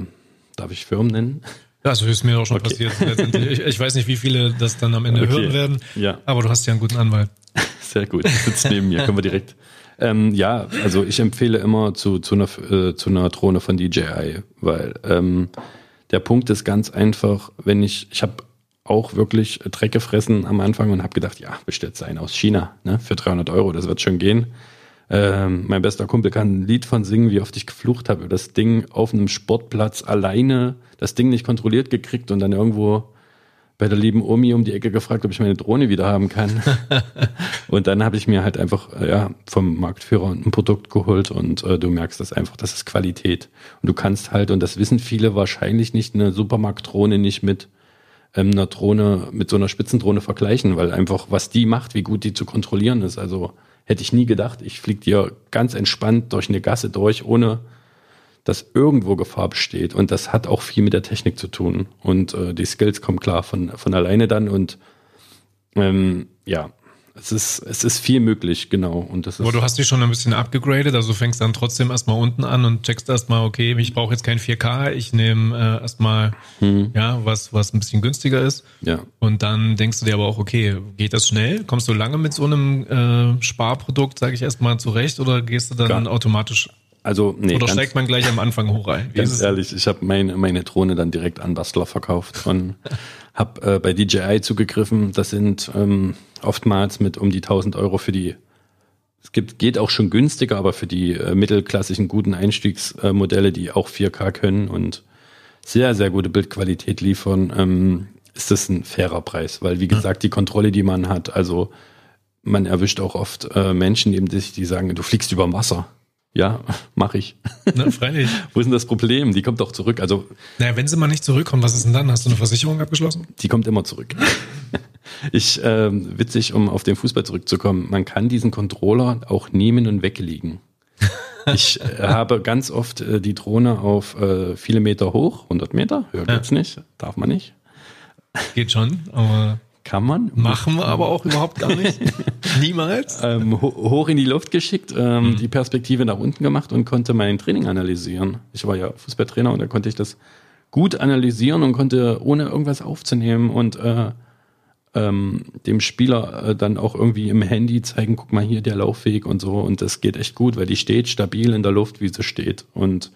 darf ich Firmen nennen? Ja, so ist mir auch schon okay. passiert. Ich, ich, weiß nicht, wie viele das dann am Ende okay. hören werden, ja. aber du hast ja einen guten Anwalt. Sehr gut, sitzt neben mir, können wir direkt. ähm, ja, also ich empfehle immer zu, zu, einer, äh, zu einer Drohne von DJI, weil ähm, der Punkt ist ganz einfach, wenn ich, ich habe auch wirklich Dreck gefressen am Anfang und habe gedacht, ja, bestellt ein aus China ne, für 300 Euro, das wird schon gehen. Ähm, mein bester Kumpel kann ein Lied von singen, wie oft ich geflucht habe das Ding auf einem Sportplatz alleine, das Ding nicht kontrolliert gekriegt und dann irgendwo bei der lieben Omi um die Ecke gefragt, ob ich meine Drohne wieder haben kann. und dann habe ich mir halt einfach äh, ja, vom Marktführer ein Produkt geholt und äh, du merkst das einfach, das ist Qualität. Und du kannst halt, und das wissen viele wahrscheinlich nicht, eine Supermarktdrohne nicht mit ähm, einer Drohne, mit so einer Spitzendrohne vergleichen, weil einfach, was die macht, wie gut die zu kontrollieren ist. Also hätte ich nie gedacht, ich fliege dir ganz entspannt durch eine Gasse durch, ohne dass irgendwo Gefahr besteht. Und das hat auch viel mit der Technik zu tun. Und äh, die Skills kommen klar von, von alleine dann. Und ähm, ja, es ist, es ist viel möglich, genau. Und das ist Aber du hast dich schon ein bisschen abgegradet, also du fängst dann trotzdem erstmal unten an und checkst erstmal, okay, ich brauche jetzt kein 4K, ich nehme äh, erstmal hm. ja, was, was ein bisschen günstiger ist. Ja. Und dann denkst du dir aber auch, okay, geht das schnell? Kommst du lange mit so einem äh, Sparprodukt, sage ich erstmal, zurecht oder gehst du dann Gar. automatisch also, nee, Oder steigt man gleich am Anfang hoch ein? Wie ganz ehrlich, ich habe meine, meine Drohne dann direkt an Bastler verkauft und habe äh, bei DJI zugegriffen. Das sind ähm, oftmals mit um die 1000 Euro für die, es gibt, geht auch schon günstiger, aber für die äh, mittelklassischen guten Einstiegsmodelle, die auch 4K können und sehr, sehr gute Bildqualität liefern, ähm, ist das ein fairer Preis. Weil, wie gesagt, die Kontrolle, die man hat, also man erwischt auch oft äh, Menschen neben sich, die sagen, du fliegst über Wasser. Ja, mache ich. Na, freilich. Wo ist denn das Problem? Die kommt doch zurück. Also, naja, wenn sie mal nicht zurückkommt, was ist denn dann? Hast du eine Versicherung abgeschlossen? Die kommt immer zurück. Ich, äh, witzig, um auf den Fußball zurückzukommen, man kann diesen Controller auch nehmen und weglegen. Ich äh, habe ganz oft äh, die Drohne auf äh, viele Meter hoch, 100 Meter, höher ja. geht's nicht, darf man nicht. Geht schon, aber kann man. Machen wir aber auch überhaupt gar nicht. Niemals. Ähm, ho hoch in die Luft geschickt, ähm, mhm. die Perspektive nach unten gemacht und konnte mein Training analysieren. Ich war ja Fußballtrainer und da konnte ich das gut analysieren und konnte ohne irgendwas aufzunehmen und äh, ähm, dem Spieler äh, dann auch irgendwie im Handy zeigen, guck mal hier der Laufweg und so. Und das geht echt gut, weil die steht stabil in der Luft, wie sie steht. Und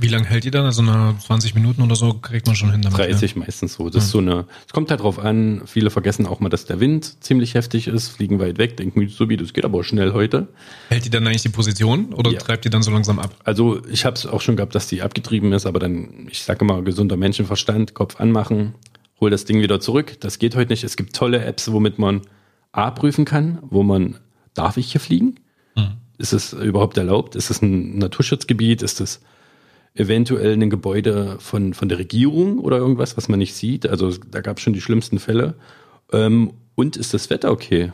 wie lange hält die dann? Also eine 20 Minuten oder so kriegt man schon hin damit. 30 ja? meistens so. Das ja. ist so eine, es kommt halt drauf an, viele vergessen auch mal, dass der Wind ziemlich heftig ist, fliegen weit weg, denken, so wie, das geht aber schnell heute. Hält die dann eigentlich die Position oder ja. treibt die dann so langsam ab? Also ich habe es auch schon gehabt, dass die abgetrieben ist, aber dann, ich sage mal, gesunder Menschenverstand, Kopf anmachen, hol das Ding wieder zurück. Das geht heute nicht. Es gibt tolle Apps, womit man A prüfen kann, wo man, darf ich hier fliegen? Mhm. Ist es überhaupt erlaubt? Ist es ein Naturschutzgebiet? Ist es eventuell ein Gebäude von, von der Regierung oder irgendwas, was man nicht sieht. Also da gab es schon die schlimmsten Fälle. Ähm, und ist das Wetter okay?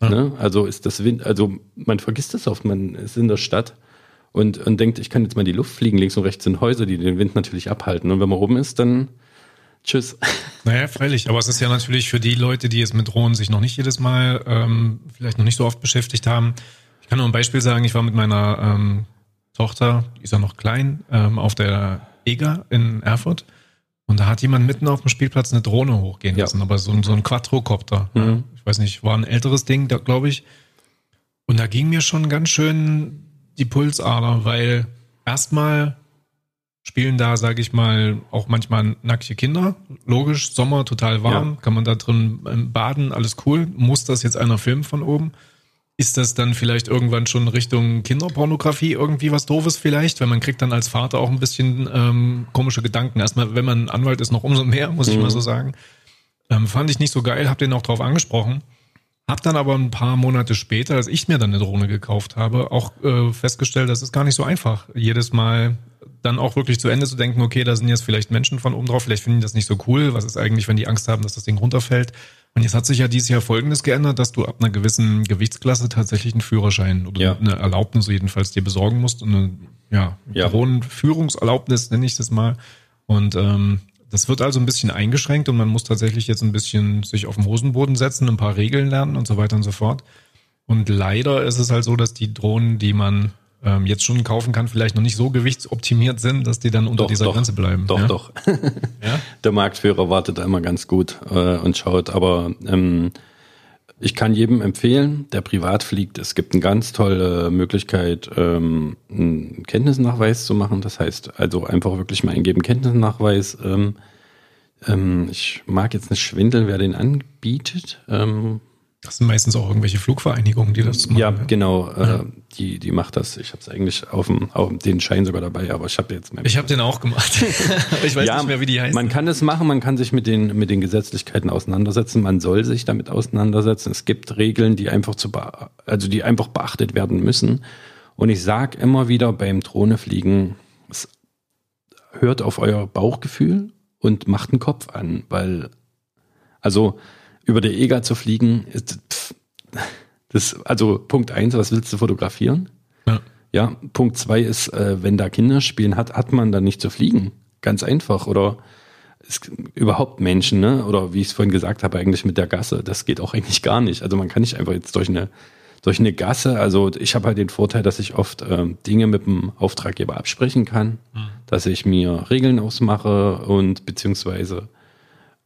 Ja. Ne? Also ist das Wind, also man vergisst das oft, man ist in der Stadt und, und denkt, ich kann jetzt mal in die Luft fliegen. Links und rechts sind Häuser, die den Wind natürlich abhalten. Und wenn man oben ist, dann tschüss. Naja, freilich. Aber es ist ja natürlich für die Leute, die jetzt mit Drohnen sich noch nicht jedes Mal, ähm, vielleicht noch nicht so oft beschäftigt haben. Ich kann nur ein Beispiel sagen, ich war mit meiner ähm, Tochter, die ist ja noch klein, ähm, auf der EGA in Erfurt. Und da hat jemand mitten auf dem Spielplatz eine Drohne hochgehen lassen, ja. aber so, so ein Quadrocopter. Mhm. Ich weiß nicht, war ein älteres Ding, glaube ich. Und da ging mir schon ganz schön die Pulsader, weil erstmal spielen da, sage ich mal, auch manchmal nackte Kinder. Logisch, Sommer, total warm, ja. kann man da drin ähm, baden, alles cool. Muss das jetzt einer filmen von oben? Ist das dann vielleicht irgendwann schon Richtung Kinderpornografie irgendwie was Doofes vielleicht? Weil man kriegt dann als Vater auch ein bisschen ähm, komische Gedanken. Erstmal, wenn man Anwalt ist, noch umso mehr, muss ich mhm. mal so sagen. Ähm, fand ich nicht so geil, hab den auch drauf angesprochen. Hab dann aber ein paar Monate später, als ich mir dann eine Drohne gekauft habe, auch äh, festgestellt, das ist gar nicht so einfach, jedes Mal dann auch wirklich zu Ende zu denken, okay, da sind jetzt vielleicht Menschen von oben drauf, vielleicht finden die das nicht so cool. Was ist eigentlich, wenn die Angst haben, dass das Ding runterfällt? Und jetzt hat sich ja dieses Jahr Folgendes geändert, dass du ab einer gewissen Gewichtsklasse tatsächlich einen Führerschein oder ja. eine Erlaubnis jedenfalls dir besorgen musst. Und eine ja, ja. Drohnenführungserlaubnis nenne ich das mal. Und ähm, das wird also ein bisschen eingeschränkt und man muss tatsächlich jetzt ein bisschen sich auf den Hosenboden setzen, ein paar Regeln lernen und so weiter und so fort. Und leider ist es halt so, dass die Drohnen, die man ähm, jetzt schon kaufen kann, vielleicht noch nicht so gewichtsoptimiert sind, dass die dann unter doch, dieser doch, Grenze bleiben. Doch, ja? doch. ja? Der Marktführer wartet da immer ganz gut äh, und schaut, aber ähm, ich kann jedem empfehlen, der privat fliegt, es gibt eine ganz tolle Möglichkeit, ähm, einen Kenntnisnachweis zu machen. Das heißt, also einfach wirklich mal eingeben, Kenntnisnachweis. Ähm, ähm, ich mag jetzt nicht schwindeln, wer den anbietet. Ähm, das sind meistens auch irgendwelche Flugvereinigungen, die das machen. Ja, genau. Äh, die, die macht das. Ich habe es eigentlich auf dem, auf den Schein sogar dabei, aber ich habe jetzt mehr. Ich habe den auch gemacht. ich weiß ja, nicht mehr, wie die heißt. Man kann es machen, man kann sich mit den, mit den Gesetzlichkeiten auseinandersetzen. Man soll sich damit auseinandersetzen. Es gibt Regeln, die einfach zu, also die einfach beachtet werden müssen. Und ich sag immer wieder beim Drohnefliegen, hört auf euer Bauchgefühl und macht einen Kopf an, weil, also, über der EGA zu fliegen, ist, pff, das, also Punkt eins, was willst du fotografieren? Ja. ja Punkt zwei ist, äh, wenn da Kinder spielen, hat, hat man dann nicht zu fliegen. Ganz einfach. Oder es, überhaupt Menschen, ne? Oder wie ich es vorhin gesagt habe, eigentlich mit der Gasse, das geht auch eigentlich gar nicht. Also man kann nicht einfach jetzt durch eine durch eine Gasse, also ich habe halt den Vorteil, dass ich oft ähm, Dinge mit dem Auftraggeber absprechen kann, mhm. dass ich mir Regeln ausmache und beziehungsweise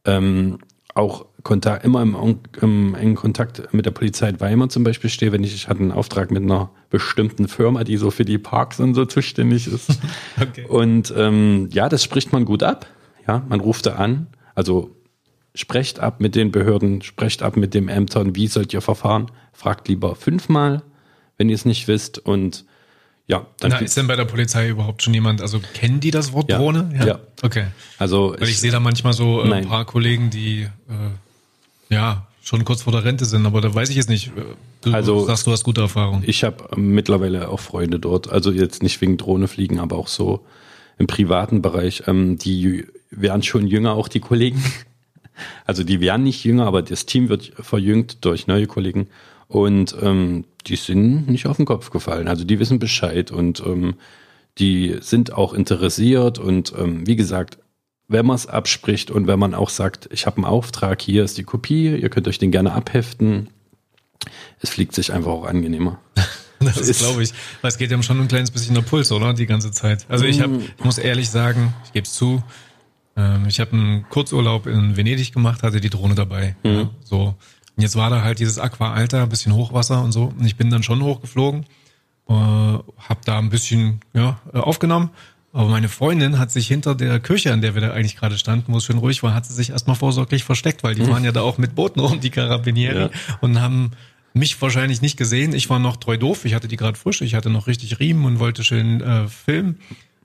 ähm, auch Kontakt, immer im, im, engen Kontakt mit der Polizei in Weimar zum Beispiel stehe, wenn ich, ich hatte einen Auftrag mit einer bestimmten Firma, die so für die Parks und so zuständig ist. okay. Und ähm, ja, das spricht man gut ab. Ja, man ruft da an. Also sprecht ab mit den Behörden, sprecht ab mit den Ämtern, wie sollt ihr verfahren? Fragt lieber fünfmal, wenn ihr es nicht wisst und ja, dann Na, ist denn bei der Polizei überhaupt schon jemand, also kennen die das Wort Drohne? Ja. ja. Okay. Also Weil ich, ich sehe da manchmal so äh, ein paar Kollegen, die äh, ja schon kurz vor der Rente sind, aber da weiß ich jetzt nicht. Du also, sagst, du hast gute Erfahrung. Ich habe mittlerweile auch Freunde dort, also jetzt nicht wegen Drohne fliegen, aber auch so im privaten Bereich. Ähm, die werden schon jünger, auch die Kollegen. Also die werden nicht jünger, aber das Team wird verjüngt durch neue Kollegen. Und ähm, die sind nicht auf den Kopf gefallen. Also die wissen Bescheid und ähm, die sind auch interessiert. Und ähm, wie gesagt, wenn man es abspricht und wenn man auch sagt, ich habe einen Auftrag, hier ist die Kopie, ihr könnt euch den gerne abheften, es fliegt sich einfach auch angenehmer. das ist, glaube ich. Weil es geht ja schon ein kleines bisschen der Puls, oder? Die ganze Zeit. Also ich, hab, ich muss ehrlich sagen, ich gebe es zu, ähm, ich habe einen Kurzurlaub in Venedig gemacht, hatte die Drohne dabei. Mhm. Ja, so und jetzt war da halt dieses Aqua-Alter, ein bisschen Hochwasser und so. Und ich bin dann schon hochgeflogen, äh, habe da ein bisschen ja, äh, aufgenommen. Aber meine Freundin hat sich hinter der Kirche, an der wir da eigentlich gerade standen, wo es schön ruhig war, hat sie sich erstmal vorsorglich versteckt, weil die mhm. waren ja da auch mit Booten rum, die Karabinieri, ja. und haben mich wahrscheinlich nicht gesehen. Ich war noch treu doof, ich hatte die gerade frisch, ich hatte noch richtig Riemen und wollte schön äh, filmen.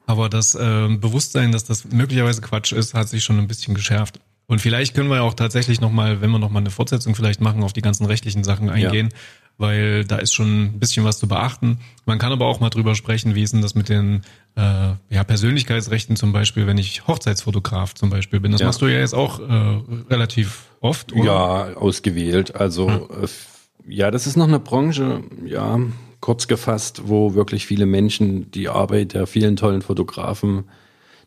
Aber das äh, Bewusstsein, dass das möglicherweise Quatsch ist, hat sich schon ein bisschen geschärft. Und vielleicht können wir ja auch tatsächlich nochmal, wenn wir nochmal eine Fortsetzung vielleicht machen, auf die ganzen rechtlichen Sachen eingehen, ja. weil da ist schon ein bisschen was zu beachten. Man kann aber auch mal drüber sprechen, wie ist denn das mit den äh, ja, Persönlichkeitsrechten zum Beispiel, wenn ich Hochzeitsfotograf zum Beispiel bin. Das ja. machst du ja jetzt auch äh, relativ oft, oder? Ja, ausgewählt. Also hm. äh, ja, das ist noch eine Branche, ja, kurz gefasst, wo wirklich viele Menschen die Arbeit der vielen tollen Fotografen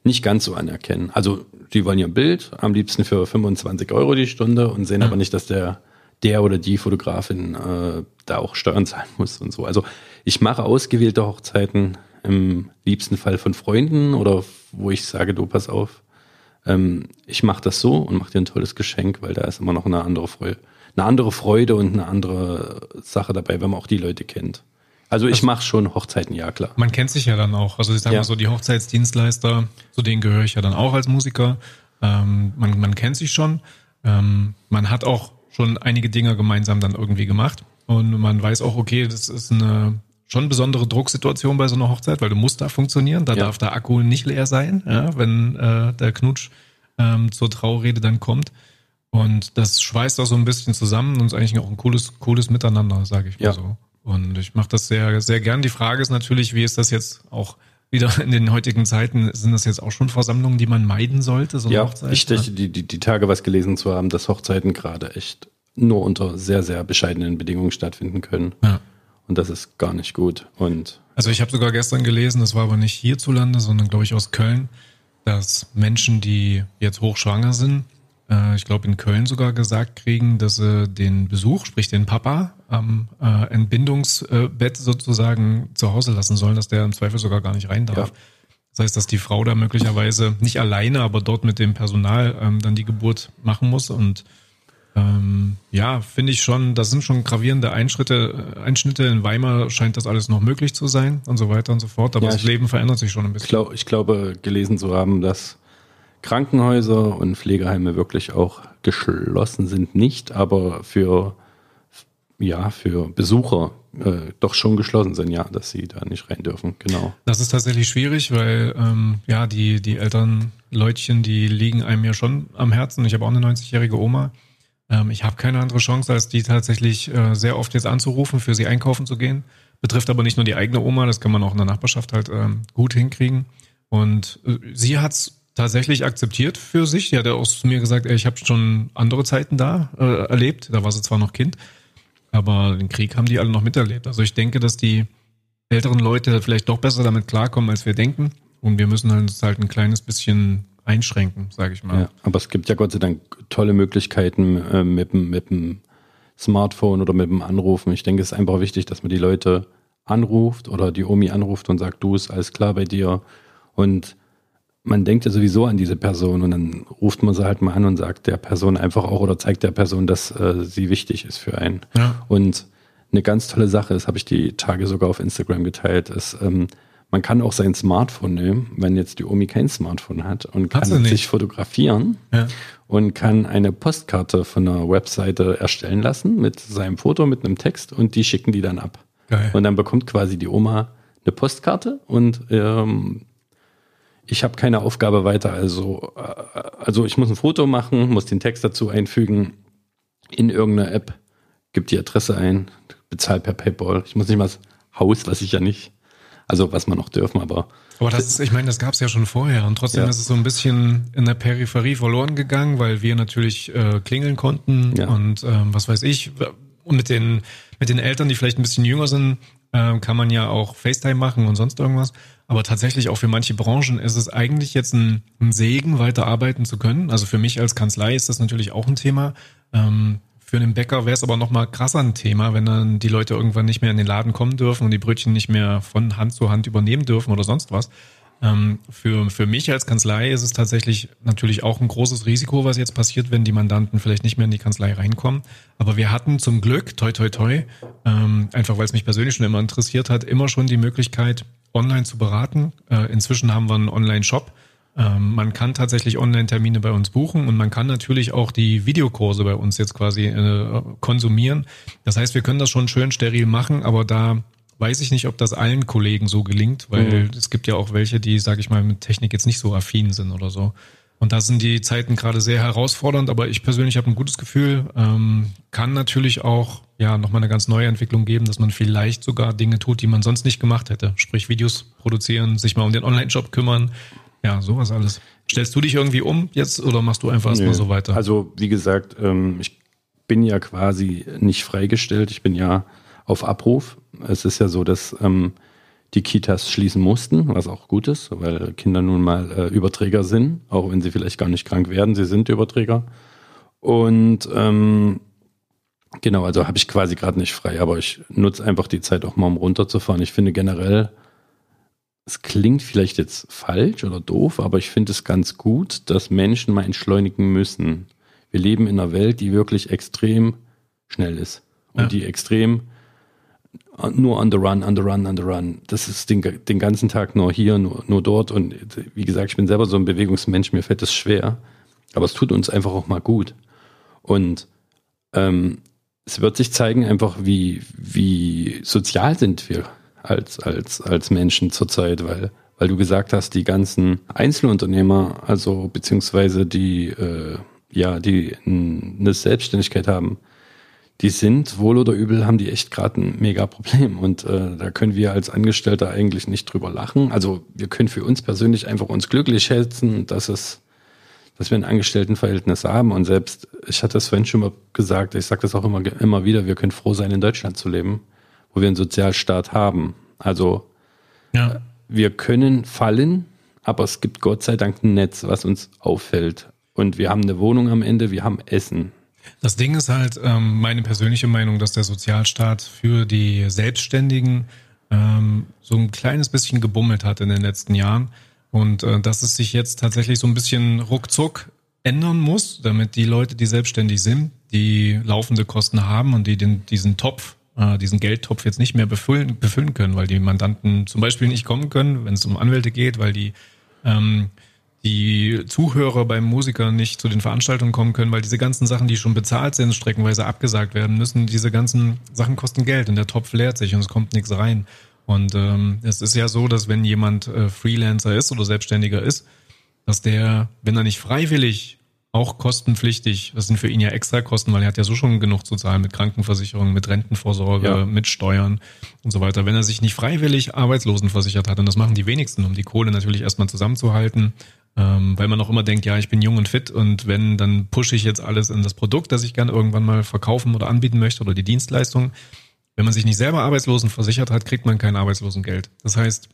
nicht ganz so anerkennen. Also die wollen ihr Bild am liebsten für 25 Euro die Stunde und sehen ja. aber nicht, dass der der oder die Fotografin äh, da auch Steuern zahlen muss und so. Also ich mache ausgewählte Hochzeiten im liebsten Fall von Freunden oder wo ich sage, du pass auf, ähm, ich mache das so und mache dir ein tolles Geschenk, weil da ist immer noch eine andere Freude, eine andere Freude und eine andere Sache dabei, wenn man auch die Leute kennt. Also ich mache schon Hochzeiten, ja klar. Man kennt sich ja dann auch. Also ich sage ja. mal so, die Hochzeitsdienstleister, zu denen gehöre ich ja dann auch als Musiker. Ähm, man, man kennt sich schon. Ähm, man hat auch schon einige Dinge gemeinsam dann irgendwie gemacht. Und man weiß auch, okay, das ist eine schon besondere Drucksituation bei so einer Hochzeit, weil du musst da funktionieren. Da ja. darf der Akku nicht leer sein, ja, wenn äh, der Knutsch ähm, zur Traurede dann kommt. Und das schweißt auch so ein bisschen zusammen und ist eigentlich auch ein cooles, cooles Miteinander, sage ich mal ja. so. Und ich mache das sehr, sehr gern. Die Frage ist natürlich, wie ist das jetzt auch wieder in den heutigen Zeiten? Sind das jetzt auch schon Versammlungen, die man meiden sollte? So ja, Hochzeit, ich denke, die, die, die Tage was gelesen zu haben, dass Hochzeiten gerade echt nur unter sehr, sehr bescheidenen Bedingungen stattfinden können. Ja. Und das ist gar nicht gut. Und also ich habe sogar gestern gelesen, das war aber nicht hierzulande, sondern glaube ich aus Köln, dass Menschen, die jetzt hochschwanger sind, äh, ich glaube in Köln sogar gesagt kriegen, dass sie den Besuch, sprich den Papa, am äh, Entbindungsbett sozusagen zu Hause lassen sollen, dass der im Zweifel sogar gar nicht rein darf. Ja. Das heißt, dass die Frau da möglicherweise nicht alleine, aber dort mit dem Personal ähm, dann die Geburt machen muss und Ähm, ja, finde ich schon, das sind schon gravierende Einschritte, Einschnitte. In Weimar scheint das alles noch möglich zu sein und so weiter und so fort. Aber ja, das ich, Leben verändert sich schon ein bisschen. Ich, glaub, ich glaube, gelesen zu haben, dass Krankenhäuser und Pflegeheime wirklich auch geschlossen sind, nicht, aber für ja, für Besucher äh, doch schon geschlossen sind, ja, dass sie da nicht rein dürfen, genau. Das ist tatsächlich schwierig, weil ähm, ja, die, die älteren Leutchen, die liegen einem ja schon am Herzen. Ich habe auch eine 90-jährige Oma. Ähm, ich habe keine andere Chance, als die tatsächlich äh, sehr oft jetzt anzurufen, für sie einkaufen zu gehen. Betrifft aber nicht nur die eigene Oma, das kann man auch in der Nachbarschaft halt ähm, gut hinkriegen. Und äh, sie hat's tatsächlich akzeptiert für sich. Sie hat ja auch zu mir gesagt, ey, ich habe schon andere Zeiten da äh, erlebt. Da war sie zwar noch Kind, aber den Krieg haben die alle noch miterlebt. Also ich denke, dass die älteren Leute vielleicht doch besser damit klarkommen, als wir denken. Und wir müssen uns halt ein kleines bisschen einschränken, sage ich mal. Ja, aber es gibt ja Gott sei Dank tolle Möglichkeiten äh, mit, mit dem Smartphone oder mit dem Anrufen. Ich denke, es ist einfach wichtig, dass man die Leute anruft oder die Omi anruft und sagt, du ist alles klar bei dir. Und man denkt ja sowieso an diese Person und dann ruft man sie halt mal an und sagt der Person einfach auch oder zeigt der Person, dass äh, sie wichtig ist für einen. Ja. Und eine ganz tolle Sache, das habe ich die Tage sogar auf Instagram geteilt, ist, ähm, man kann auch sein Smartphone nehmen, wenn jetzt die Omi kein Smartphone hat und kann sich fotografieren ja. und kann eine Postkarte von einer Webseite erstellen lassen mit seinem Foto, mit einem Text und die schicken die dann ab. Geil. Und dann bekommt quasi die Oma eine Postkarte und ähm, ich habe keine Aufgabe weiter. Also, äh, also ich muss ein Foto machen, muss den Text dazu einfügen in irgendeiner App, gebe die Adresse ein, bezahle per PayPal. Ich muss nicht mal das Haus, was ich ja nicht, also was man noch dürfen, aber. Aber das ist, ich meine, das gab es ja schon vorher und trotzdem ja. ist es so ein bisschen in der Peripherie verloren gegangen, weil wir natürlich äh, klingeln konnten ja. und ähm, was weiß ich. Und mit den, mit den Eltern, die vielleicht ein bisschen jünger sind, äh, kann man ja auch FaceTime machen und sonst irgendwas. Aber tatsächlich auch für manche Branchen ist es eigentlich jetzt ein, ein Segen, weiter arbeiten zu können. Also für mich als Kanzlei ist das natürlich auch ein Thema. Ähm, für einen Bäcker wäre es aber noch mal krasser ein Thema, wenn dann die Leute irgendwann nicht mehr in den Laden kommen dürfen und die Brötchen nicht mehr von Hand zu Hand übernehmen dürfen oder sonst was. Ähm, für, für mich als Kanzlei ist es tatsächlich natürlich auch ein großes Risiko, was jetzt passiert, wenn die Mandanten vielleicht nicht mehr in die Kanzlei reinkommen. Aber wir hatten zum Glück, toi toi toi, ähm, einfach weil es mich persönlich schon immer interessiert hat, immer schon die Möglichkeit, online zu beraten. Äh, inzwischen haben wir einen Online-Shop. Ähm, man kann tatsächlich Online-Termine bei uns buchen und man kann natürlich auch die Videokurse bei uns jetzt quasi äh, konsumieren. Das heißt, wir können das schon schön steril machen, aber da weiß ich nicht, ob das allen Kollegen so gelingt, weil mhm. es gibt ja auch welche, die, sage ich mal, mit Technik jetzt nicht so affin sind oder so. Und da sind die Zeiten gerade sehr herausfordernd, aber ich persönlich habe ein gutes Gefühl. Ähm, kann natürlich auch ja nochmal eine ganz neue Entwicklung geben, dass man vielleicht sogar Dinge tut, die man sonst nicht gemacht hätte. Sprich Videos produzieren, sich mal um den Online-Shop kümmern. Ja, sowas alles. Stellst du dich irgendwie um jetzt oder machst du einfach erstmal so weiter? Also wie gesagt, ähm, ich bin ja quasi nicht freigestellt. Ich bin ja auf Abruf. Es ist ja so, dass ähm, die Kitas schließen mussten, was auch gut ist, weil Kinder nun mal äh, Überträger sind, auch wenn sie vielleicht gar nicht krank werden, sie sind Überträger. Und ähm, genau, also habe ich quasi gerade nicht frei, aber ich nutze einfach die Zeit auch mal, um runterzufahren. Ich finde generell, es klingt vielleicht jetzt falsch oder doof, aber ich finde es ganz gut, dass Menschen mal entschleunigen müssen. Wir leben in einer Welt, die wirklich extrem schnell ist und ja. die extrem nur on the run, on the run, on the run. Das ist den, den ganzen Tag nur hier, nur, nur dort. Und wie gesagt, ich bin selber so ein Bewegungsmensch, mir fällt das schwer. Aber es tut uns einfach auch mal gut. Und ähm, es wird sich zeigen, einfach wie, wie sozial sind wir als, als, als Menschen zurzeit, weil, weil du gesagt hast, die ganzen Einzelunternehmer, also beziehungsweise die, äh, ja, die eine Selbstständigkeit haben, die sind, wohl oder übel, haben die echt gerade ein mega Problem. Und äh, da können wir als Angestellter eigentlich nicht drüber lachen. Also wir können für uns persönlich einfach uns glücklich schätzen, dass es, dass wir ein Angestelltenverhältnis haben. Und selbst, ich hatte es vorhin schon mal gesagt, ich sage das auch immer, immer wieder, wir können froh sein, in Deutschland zu leben, wo wir einen Sozialstaat haben. Also ja. wir können fallen, aber es gibt Gott sei Dank ein Netz, was uns auffällt. Und wir haben eine Wohnung am Ende, wir haben Essen. Das Ding ist halt ähm, meine persönliche Meinung, dass der Sozialstaat für die Selbstständigen ähm, so ein kleines bisschen gebummelt hat in den letzten Jahren und äh, dass es sich jetzt tatsächlich so ein bisschen ruckzuck ändern muss, damit die Leute, die selbstständig sind, die laufende Kosten haben und die den, diesen Topf, äh, diesen Geldtopf jetzt nicht mehr befüllen, befüllen können, weil die Mandanten zum Beispiel nicht kommen können, wenn es um Anwälte geht, weil die ähm, die Zuhörer beim Musiker nicht zu den Veranstaltungen kommen können, weil diese ganzen Sachen, die schon bezahlt sind, streckenweise abgesagt werden müssen, diese ganzen Sachen kosten Geld und der Topf leert sich und es kommt nichts rein. Und ähm, es ist ja so, dass wenn jemand äh, Freelancer ist oder Selbstständiger ist, dass der, wenn er nicht freiwillig auch kostenpflichtig, das sind für ihn ja extra Kosten, weil er hat ja so schon genug zu zahlen mit Krankenversicherung, mit Rentenvorsorge, ja. mit Steuern und so weiter. Wenn er sich nicht freiwillig arbeitslosenversichert hat, und das machen die wenigsten, um die Kohle natürlich erstmal zusammenzuhalten, ähm, weil man auch immer denkt, ja, ich bin jung und fit und wenn, dann pushe ich jetzt alles in das Produkt, das ich gerne irgendwann mal verkaufen oder anbieten möchte oder die Dienstleistung. Wenn man sich nicht selber Arbeitslosen versichert hat, kriegt man kein Arbeitslosengeld. Das heißt,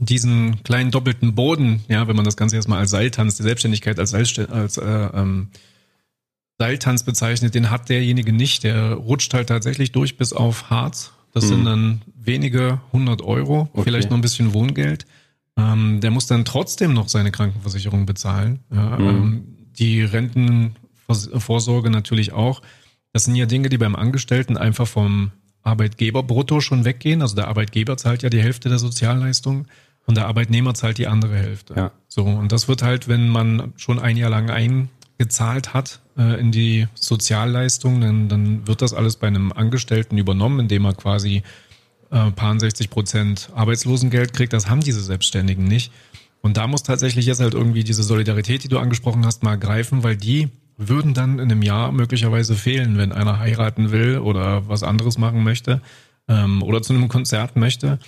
diesen kleinen doppelten Boden, ja, wenn man das Ganze erstmal als Seiltanz, die Selbstständigkeit als, Seil, als äh, ähm, Seiltanz bezeichnet, den hat derjenige nicht. Der rutscht halt tatsächlich durch bis auf Harz. Das mhm. sind dann wenige hundert Euro, okay. vielleicht noch ein bisschen Wohngeld. Ähm, der muss dann trotzdem noch seine Krankenversicherung bezahlen. Ja, mhm. ähm, die Rentenvorsorge natürlich auch. Das sind ja Dinge, die beim Angestellten einfach vom Arbeitgeber brutto schon weggehen. Also der Arbeitgeber zahlt ja die Hälfte der Sozialleistung und der Arbeitnehmer zahlt die andere Hälfte. Ja. So, und das wird halt, wenn man schon ein Jahr lang eingezahlt hat äh, in die Sozialleistung, dann, dann wird das alles bei einem Angestellten übernommen, indem er quasi äh, paar 60 Prozent Arbeitslosengeld kriegt. Das haben diese Selbstständigen nicht. Und da muss tatsächlich jetzt halt irgendwie diese Solidarität, die du angesprochen hast, mal greifen, weil die würden dann in einem Jahr möglicherweise fehlen, wenn einer heiraten will oder was anderes machen möchte ähm, oder zu einem Konzert möchte.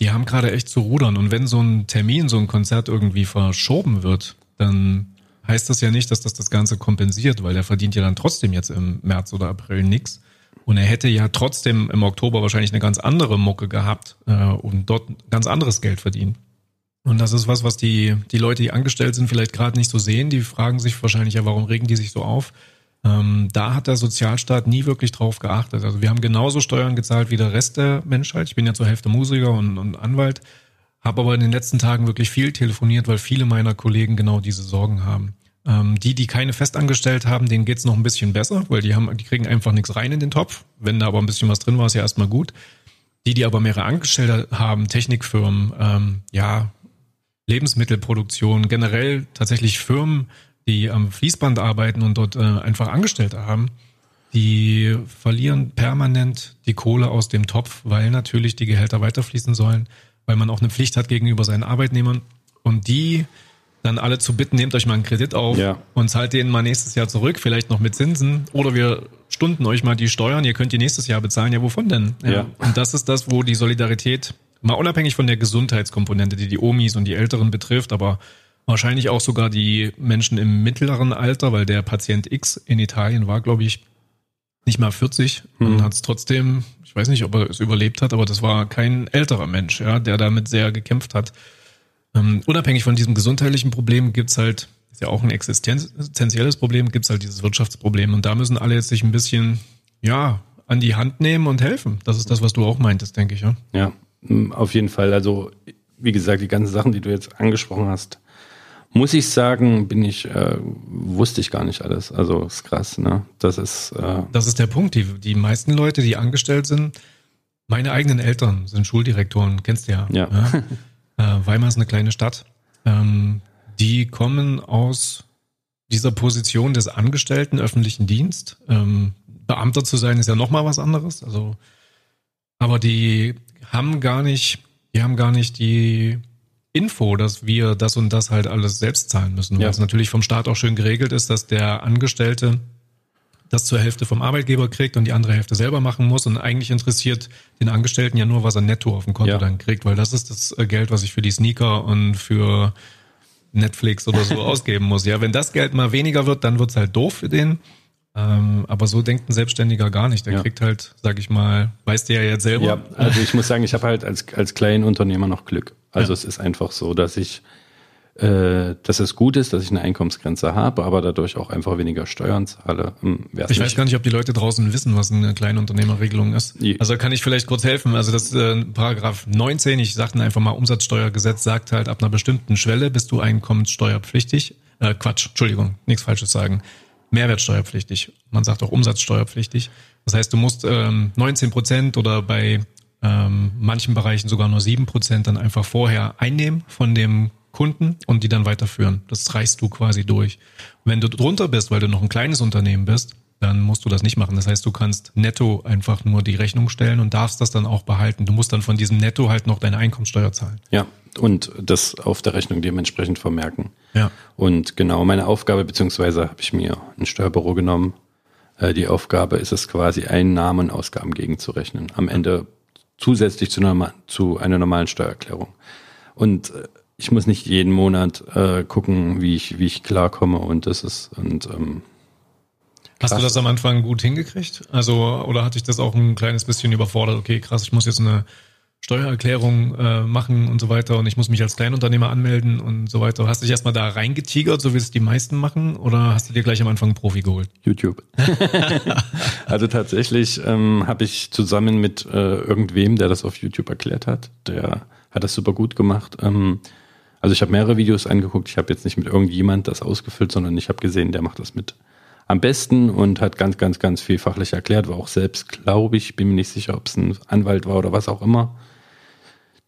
Die haben gerade echt zu rudern. Und wenn so ein Termin, so ein Konzert irgendwie verschoben wird, dann heißt das ja nicht, dass das das Ganze kompensiert, weil der verdient ja dann trotzdem jetzt im März oder April nichts. Und er hätte ja trotzdem im Oktober wahrscheinlich eine ganz andere Mucke gehabt äh, und dort ganz anderes Geld verdient. Und das ist was, was die, die Leute, die angestellt sind, vielleicht gerade nicht so sehen. Die fragen sich wahrscheinlich ja, warum regen die sich so auf? Ähm, da hat der Sozialstaat nie wirklich drauf geachtet. Also wir haben genauso Steuern gezahlt wie der Rest der Menschheit. Ich bin ja zur Hälfte Musiker und, und Anwalt, habe aber in den letzten Tagen wirklich viel telefoniert, weil viele meiner Kollegen genau diese Sorgen haben. Ähm, die, die keine festangestellt haben, denen geht's noch ein bisschen besser, weil die haben, die kriegen einfach nichts rein in den Topf. Wenn da aber ein bisschen was drin war, ist ja erstmal gut. Die, die aber mehrere Angestellte haben, Technikfirmen, ähm, ja, Lebensmittelproduktion, generell tatsächlich Firmen, die am Fließband arbeiten und dort äh, einfach Angestellte haben, die verlieren permanent die Kohle aus dem Topf, weil natürlich die Gehälter weiterfließen sollen, weil man auch eine Pflicht hat gegenüber seinen Arbeitnehmern. Und die dann alle zu bitten, nehmt euch mal einen Kredit auf ja. und zahlt den mal nächstes Jahr zurück, vielleicht noch mit Zinsen. Oder wir stunden euch mal die Steuern, ihr könnt die nächstes Jahr bezahlen. Ja, wovon denn? Ja. ja. Und das ist das, wo die Solidarität Mal unabhängig von der Gesundheitskomponente, die die Omis und die Älteren betrifft, aber wahrscheinlich auch sogar die Menschen im mittleren Alter, weil der Patient X in Italien war, glaube ich, nicht mal 40 hm. und hat es trotzdem, ich weiß nicht, ob er es überlebt hat, aber das war kein älterer Mensch, ja, der damit sehr gekämpft hat. Ähm, unabhängig von diesem gesundheitlichen Problem gibt's halt, ist ja auch ein existenzielles Problem, gibt's halt dieses Wirtschaftsproblem und da müssen alle jetzt sich ein bisschen, ja, an die Hand nehmen und helfen. Das ist das, was du auch meintest, denke ich, ja. Ja, auf jeden Fall. Also, wie gesagt, die ganzen Sachen, die du jetzt angesprochen hast, muss ich sagen, bin ich, äh, wusste ich gar nicht alles. Also ist krass, ne? Das ist. Äh das ist der Punkt. Die, die meisten Leute, die angestellt sind, meine eigenen Eltern sind Schuldirektoren, kennst du ja. Ja. ja? Äh, Weimar ist eine kleine Stadt. Ähm, die kommen aus dieser Position des Angestellten öffentlichen Dienst. Ähm, Beamter zu sein ist ja nochmal was anderes. Also, aber die haben gar nicht, die haben gar nicht die Info, dass wir das und das halt alles selbst zahlen müssen. Weil ja. es natürlich vom Staat auch schön geregelt ist, dass der Angestellte das zur Hälfte vom Arbeitgeber kriegt und die andere Hälfte selber machen muss. Und eigentlich interessiert den Angestellten ja nur, was er netto auf dem Konto ja. dann kriegt, weil das ist das äh, Geld, was ich für die Sneaker und für Netflix oder so ausgeben muss. Ja, wenn das Geld mal weniger wird, dann wird's halt doof für den. Ähm, aber so denkt ein Selbstständiger gar nicht. Der ja. kriegt halt, sag ich mal, weißt du ja jetzt selber. Ja, also ich muss sagen, ich habe halt als, als Kleinunternehmer noch Glück. Also ja. es ist einfach so, dass ich, äh, dass es gut ist, dass ich eine Einkommensgrenze habe, aber dadurch auch einfach weniger Steuern zahle. Hm, ich nicht. weiß gar nicht, ob die Leute draußen wissen, was eine Kleinunternehmerregelung ist. Also kann ich vielleicht kurz helfen. Also das äh, Paragraph 19, ich sagte einfach mal Umsatzsteuergesetz, sagt halt, ab einer bestimmten Schwelle bist du einkommenssteuerpflichtig. Äh, Quatsch, Entschuldigung, nichts Falsches sagen mehrwertsteuerpflichtig. Man sagt auch umsatzsteuerpflichtig. Das heißt, du musst ähm, 19 Prozent oder bei ähm, manchen Bereichen sogar nur sieben Prozent dann einfach vorher einnehmen von dem Kunden und die dann weiterführen. Das reichst du quasi durch. Wenn du drunter bist, weil du noch ein kleines Unternehmen bist, dann musst du das nicht machen. Das heißt, du kannst netto einfach nur die Rechnung stellen und darfst das dann auch behalten. Du musst dann von diesem Netto halt noch deine Einkommensteuer zahlen. Ja, und das auf der Rechnung dementsprechend vermerken. Ja. Und genau meine Aufgabe, beziehungsweise habe ich mir ein Steuerbüro genommen. Äh, die Aufgabe ist es quasi, Einnahmen und Ausgaben gegenzurechnen. Am Ende zusätzlich zu einer, zu einer normalen Steuererklärung. Und äh, ich muss nicht jeden Monat äh, gucken, wie ich, wie ich klarkomme und das ist, und ähm, Hast du das am Anfang gut hingekriegt? Also, oder hatte ich das auch ein kleines bisschen überfordert? Okay, krass, ich muss jetzt eine Steuererklärung äh, machen und so weiter und ich muss mich als Kleinunternehmer anmelden und so weiter. Hast du dich erstmal da reingetigert, so wie es die meisten machen, oder hast du dir gleich am Anfang einen Profi geholt? YouTube. also tatsächlich ähm, habe ich zusammen mit äh, irgendwem, der das auf YouTube erklärt hat, der hat das super gut gemacht. Ähm, also ich habe mehrere Videos angeguckt. Ich habe jetzt nicht mit irgendjemand das ausgefüllt, sondern ich habe gesehen, der macht das mit am besten und hat ganz, ganz, ganz viel fachlich erklärt. War auch selbst, glaube ich, bin mir nicht sicher, ob es ein Anwalt war oder was auch immer.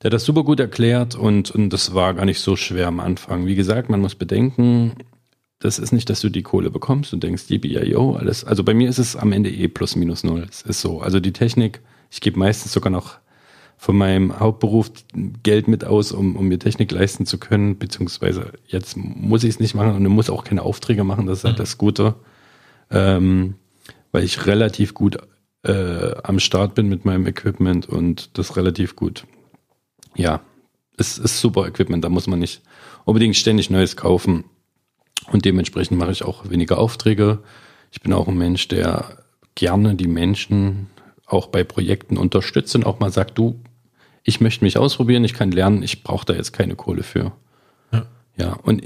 Der hat das super gut erklärt und, und das war gar nicht so schwer am Anfang. Wie gesagt, man muss bedenken, das ist nicht, dass du die Kohle bekommst und denkst, yo, alles. Also bei mir ist es am Ende eh plus minus null. Es ist so. Also die Technik, ich gebe meistens sogar noch von meinem Hauptberuf Geld mit aus, um, um mir Technik leisten zu können, beziehungsweise jetzt muss ich es nicht machen und muss auch keine Aufträge machen, das ist halt mhm. das Gute ähm, weil ich relativ gut äh, am Start bin mit meinem Equipment und das relativ gut. Ja, es ist super Equipment, da muss man nicht unbedingt ständig Neues kaufen. Und dementsprechend mache ich auch weniger Aufträge. Ich bin auch ein Mensch, der gerne die Menschen auch bei Projekten unterstützt und auch mal sagt, du, ich möchte mich ausprobieren, ich kann lernen, ich brauche da jetzt keine Kohle für. Ja, ja und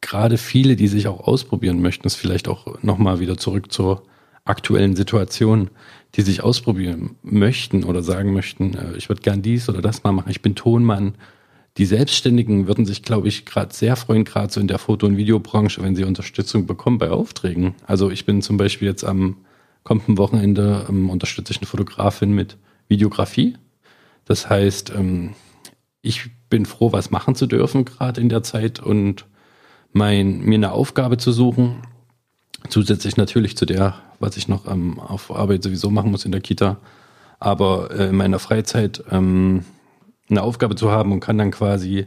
gerade viele, die sich auch ausprobieren möchten, ist vielleicht auch nochmal wieder zurück zur aktuellen Situation, die sich ausprobieren möchten oder sagen möchten, äh, ich würde gern dies oder das mal machen, ich bin Tonmann. Die Selbstständigen würden sich, glaube ich, gerade sehr freuen, gerade so in der Foto- und Videobranche, wenn sie Unterstützung bekommen bei Aufträgen. Also ich bin zum Beispiel jetzt am kommenden Wochenende ähm, unterstütze ich eine Fotografin mit Videografie. Das heißt, ähm, ich bin froh, was machen zu dürfen gerade in der Zeit und mein, mir eine Aufgabe zu suchen, zusätzlich natürlich zu der, was ich noch ähm, auf Arbeit sowieso machen muss in der Kita, aber äh, in meiner Freizeit ähm, eine Aufgabe zu haben und kann dann quasi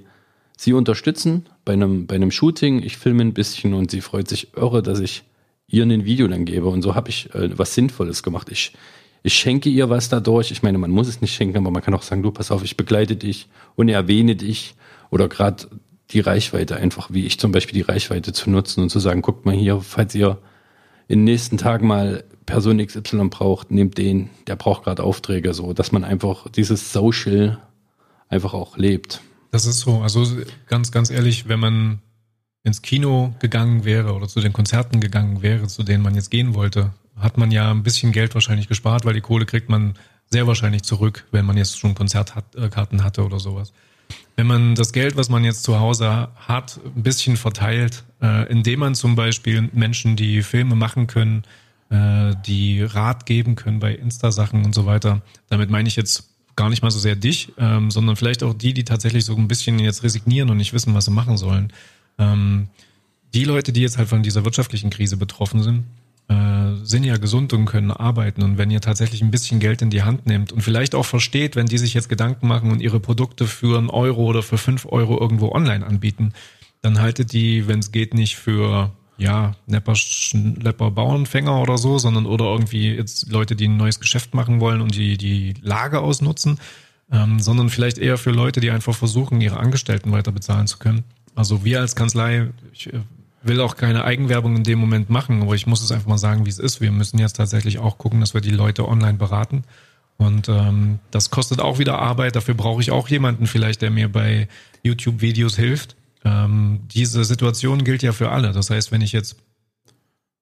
sie unterstützen bei einem, bei einem Shooting. Ich filme ein bisschen und sie freut sich irre, dass ich ihr ein Video dann gebe. Und so habe ich äh, was Sinnvolles gemacht. Ich, ich schenke ihr was dadurch. Ich meine, man muss es nicht schenken, aber man kann auch sagen, du, pass auf, ich begleite dich und erwähne dich. Oder gerade die Reichweite einfach, wie ich zum Beispiel die Reichweite zu nutzen und zu sagen, guckt mal hier, falls ihr in den nächsten Tagen mal Person XY braucht, nehmt den, der braucht gerade Aufträge, so, dass man einfach dieses Social einfach auch lebt. Das ist so, also ganz, ganz ehrlich, wenn man ins Kino gegangen wäre oder zu den Konzerten gegangen wäre, zu denen man jetzt gehen wollte, hat man ja ein bisschen Geld wahrscheinlich gespart, weil die Kohle kriegt man sehr wahrscheinlich zurück, wenn man jetzt schon Konzertkarten hatte oder sowas wenn man das Geld, was man jetzt zu Hause hat, ein bisschen verteilt, äh, indem man zum Beispiel Menschen, die Filme machen können, äh, die Rat geben können bei Insta-Sachen und so weiter. Damit meine ich jetzt gar nicht mal so sehr dich, ähm, sondern vielleicht auch die, die tatsächlich so ein bisschen jetzt resignieren und nicht wissen, was sie machen sollen. Ähm, die Leute, die jetzt halt von dieser wirtschaftlichen Krise betroffen sind, äh, sind ja gesund und können arbeiten. Und wenn ihr tatsächlich ein bisschen Geld in die Hand nehmt und vielleicht auch versteht, wenn die sich jetzt Gedanken machen und ihre Produkte für einen Euro oder für fünf Euro irgendwo online anbieten, dann haltet die, wenn es geht, nicht für ja, Nepper, Schlepper Bauernfänger oder so, sondern oder irgendwie jetzt Leute, die ein neues Geschäft machen wollen und die die Lage ausnutzen, ähm, sondern vielleicht eher für Leute, die einfach versuchen, ihre Angestellten weiter bezahlen zu können. Also wir als Kanzlei, ich äh, will auch keine Eigenwerbung in dem Moment machen, aber ich muss es einfach mal sagen, wie es ist. Wir müssen jetzt tatsächlich auch gucken, dass wir die Leute online beraten. Und ähm, das kostet auch wieder Arbeit. Dafür brauche ich auch jemanden vielleicht, der mir bei YouTube-Videos hilft. Ähm, diese Situation gilt ja für alle. Das heißt, wenn ich jetzt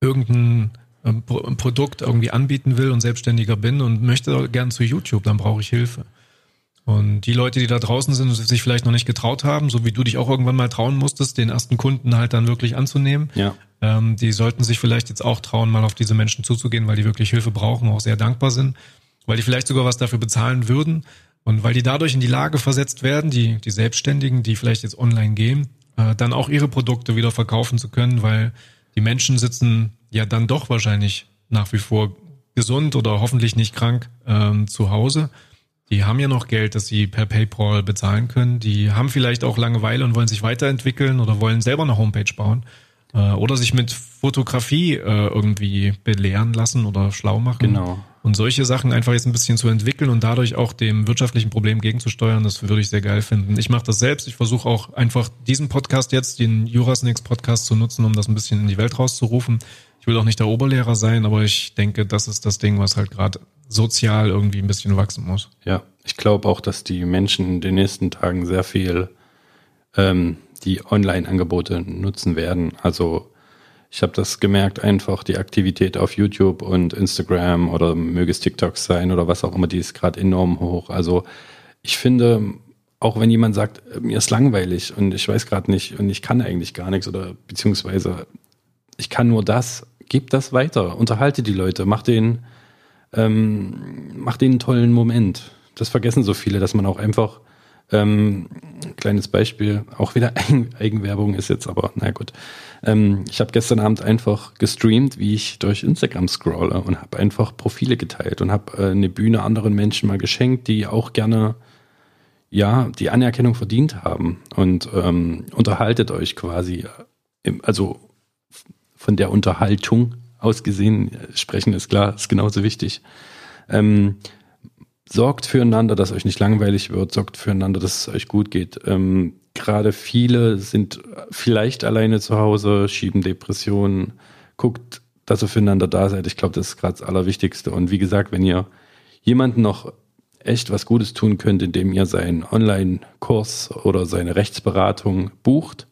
irgendein ähm, Produkt irgendwie anbieten will und selbstständiger bin und möchte gern zu YouTube, dann brauche ich Hilfe. Und die Leute, die da draußen sind und sich vielleicht noch nicht getraut haben, so wie du dich auch irgendwann mal trauen musstest, den ersten Kunden halt dann wirklich anzunehmen, ja. Ähm, die sollten sich vielleicht jetzt auch trauen, mal auf diese Menschen zuzugehen, weil die wirklich Hilfe brauchen, auch sehr dankbar sind, weil die vielleicht sogar was dafür bezahlen würden und weil die dadurch in die Lage versetzt werden, die, die Selbstständigen, die vielleicht jetzt online gehen, äh, dann auch ihre Produkte wieder verkaufen zu können, weil die Menschen sitzen ja dann doch wahrscheinlich nach wie vor gesund oder hoffentlich nicht krank ähm, zu Hause. Die haben ja noch Geld, das sie per PayPal bezahlen können. Die haben vielleicht auch Langeweile und wollen sich weiterentwickeln oder wollen selber eine Homepage bauen äh, oder sich mit Fotografie äh, irgendwie belehren lassen oder schlau machen. Genau. Und solche Sachen einfach jetzt ein bisschen zu entwickeln und dadurch auch dem wirtschaftlichen Problem gegenzusteuern, das würde ich sehr geil finden. Ich mache das selbst. Ich versuche auch einfach diesen Podcast jetzt, den Jurasnix Podcast zu nutzen, um das ein bisschen in die Welt rauszurufen. Ich will auch nicht der Oberlehrer sein, aber ich denke, das ist das Ding, was halt gerade sozial irgendwie ein bisschen wachsen muss. Ja, ich glaube auch, dass die Menschen in den nächsten Tagen sehr viel ähm, die Online-Angebote nutzen werden. Also ich habe das gemerkt, einfach die Aktivität auf YouTube und Instagram oder möge es TikToks sein oder was auch immer, die ist gerade enorm hoch. Also ich finde, auch wenn jemand sagt, mir ist langweilig und ich weiß gerade nicht und ich kann eigentlich gar nichts oder beziehungsweise ich kann nur das, gib das weiter, unterhalte die Leute, mach den, ähm, mach den tollen Moment. Das vergessen so viele, dass man auch einfach ähm, kleines Beispiel, auch wieder Eigenwerbung ist jetzt aber, na gut. Ähm, ich habe gestern Abend einfach gestreamt, wie ich durch Instagram scrolle und habe einfach Profile geteilt und habe äh, eine Bühne anderen Menschen mal geschenkt, die auch gerne ja die Anerkennung verdient haben und ähm, unterhaltet euch quasi, im, also von der Unterhaltung aus gesehen, sprechen ist klar, ist genauso wichtig. Ähm, sorgt füreinander, dass euch nicht langweilig wird, sorgt füreinander, dass es euch gut geht. Ähm, Gerade viele sind vielleicht alleine zu Hause, schieben Depressionen. Guckt, dass ihr füreinander da seid. Ich glaube, das ist gerade das Allerwichtigste. Und wie gesagt, wenn ihr jemanden noch echt was Gutes tun könnt, indem ihr seinen Online-Kurs oder seine Rechtsberatung bucht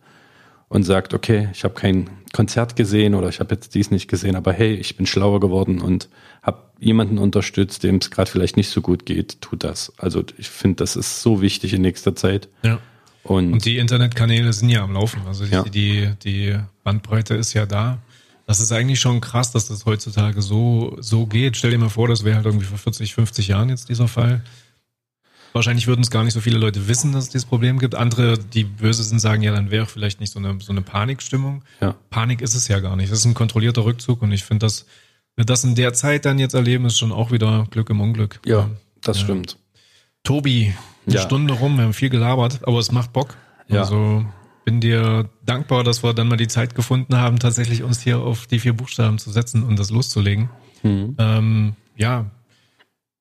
und sagt, okay, ich habe kein Konzert gesehen oder ich habe jetzt dies nicht gesehen, aber hey, ich bin schlauer geworden und habe jemanden unterstützt, dem es gerade vielleicht nicht so gut geht, tut das. Also ich finde, das ist so wichtig in nächster Zeit. Ja. Und, und, die Internetkanäle sind ja am Laufen. Also ja. die, die Bandbreite ist ja da. Das ist eigentlich schon krass, dass das heutzutage so, so geht. Stell dir mal vor, das wäre halt irgendwie vor 40, 50 Jahren jetzt dieser Fall. Wahrscheinlich würden es gar nicht so viele Leute wissen, dass es dieses Problem gibt. Andere, die böse sind, sagen ja, dann wäre vielleicht nicht so eine, so eine Panikstimmung. Ja. Panik ist es ja gar nicht. Das ist ein kontrollierter Rückzug und ich finde, dass wir das in der Zeit dann jetzt erleben, ist schon auch wieder Glück im Unglück. Ja, das ja. stimmt. Tobi, eine ja. Stunde rum, wir haben viel gelabert, aber es macht Bock. Ja. Also bin dir dankbar, dass wir dann mal die Zeit gefunden haben, tatsächlich uns hier auf die vier Buchstaben zu setzen und das loszulegen. Mhm. Ähm, ja,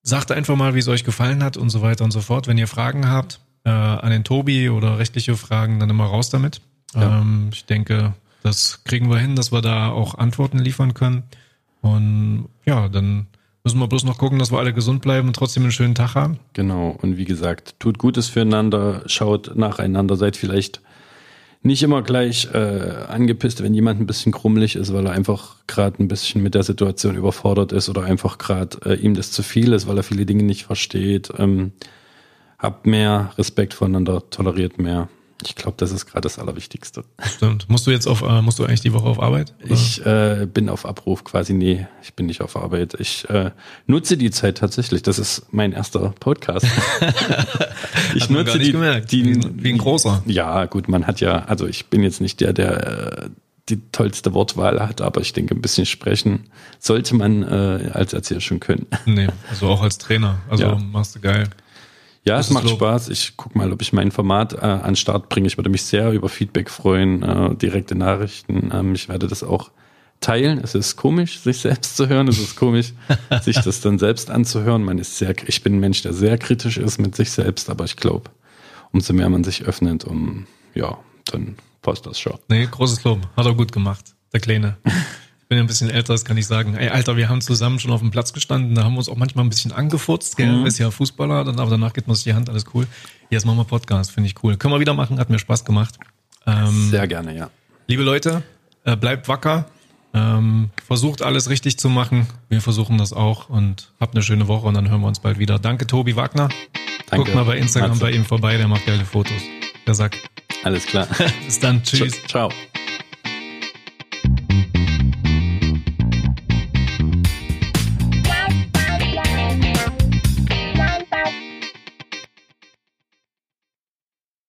Sagt einfach mal, wie es euch gefallen hat und so weiter und so fort. Wenn ihr Fragen habt äh, an den Tobi oder rechtliche Fragen, dann immer raus damit. Ja. Ähm, ich denke, das kriegen wir hin, dass wir da auch Antworten liefern können. Und ja, dann müssen wir bloß noch gucken, dass wir alle gesund bleiben und trotzdem einen schönen Tag haben. Genau. Und wie gesagt, tut Gutes füreinander, schaut nacheinander, seid vielleicht nicht immer gleich äh, angepisst, wenn jemand ein bisschen krummelig ist, weil er einfach gerade ein bisschen mit der Situation überfordert ist oder einfach gerade äh, ihm das zu viel ist, weil er viele Dinge nicht versteht. Ähm, habt mehr Respekt voneinander, toleriert mehr. Ich glaube, das ist gerade das Allerwichtigste. Stimmt. Musst du jetzt auf, äh, musst du eigentlich die Woche auf Arbeit? Oder? Ich äh, bin auf Abruf quasi. Nee, ich bin nicht auf Arbeit. Ich äh, nutze die Zeit tatsächlich. Das ist mein erster Podcast. ich hat nutze die, gemerkt. die, wie, wie ein großer. Ja, gut, man hat ja, also ich bin jetzt nicht der, der die tollste Wortwahl hat, aber ich denke, ein bisschen sprechen sollte man äh, als Erzieher schon können. Nee, also auch als Trainer. Also ja. machst du geil. Ja, es macht Spaß. Ich guck mal, ob ich mein Format äh, an Start bringe. Ich würde mich sehr über Feedback freuen, äh, direkte Nachrichten. Ähm, ich werde das auch teilen. Es ist komisch, sich selbst zu hören. Es ist komisch, sich das dann selbst anzuhören. Man ist sehr, ich bin ein Mensch, der sehr kritisch ist mit sich selbst, aber ich glaube, umso mehr man sich öffnet, um, ja, dann passt das schon. Nee, großes Lob. Hat er gut gemacht, der Kleine bin ja ein bisschen älter, das kann ich sagen. Ey, Alter, wir haben zusammen schon auf dem Platz gestanden, da haben wir uns auch manchmal ein bisschen angefurzt, gell? Mhm. Ist ja Fußballer, dann, aber danach geht man sich die Hand, alles cool. Jetzt machen wir Podcast, finde ich cool. Können wir wieder machen, hat mir Spaß gemacht. Ähm, Sehr gerne, ja. Liebe Leute, äh, bleibt wacker, ähm, versucht alles richtig zu machen. Wir versuchen das auch und habt eine schöne Woche und dann hören wir uns bald wieder. Danke, Tobi Wagner. Danke. Guckt mal bei Instagram Matze. bei ihm vorbei, der macht geile Fotos. Der sagt. Alles klar. Bis dann. Tschüss. Ciao.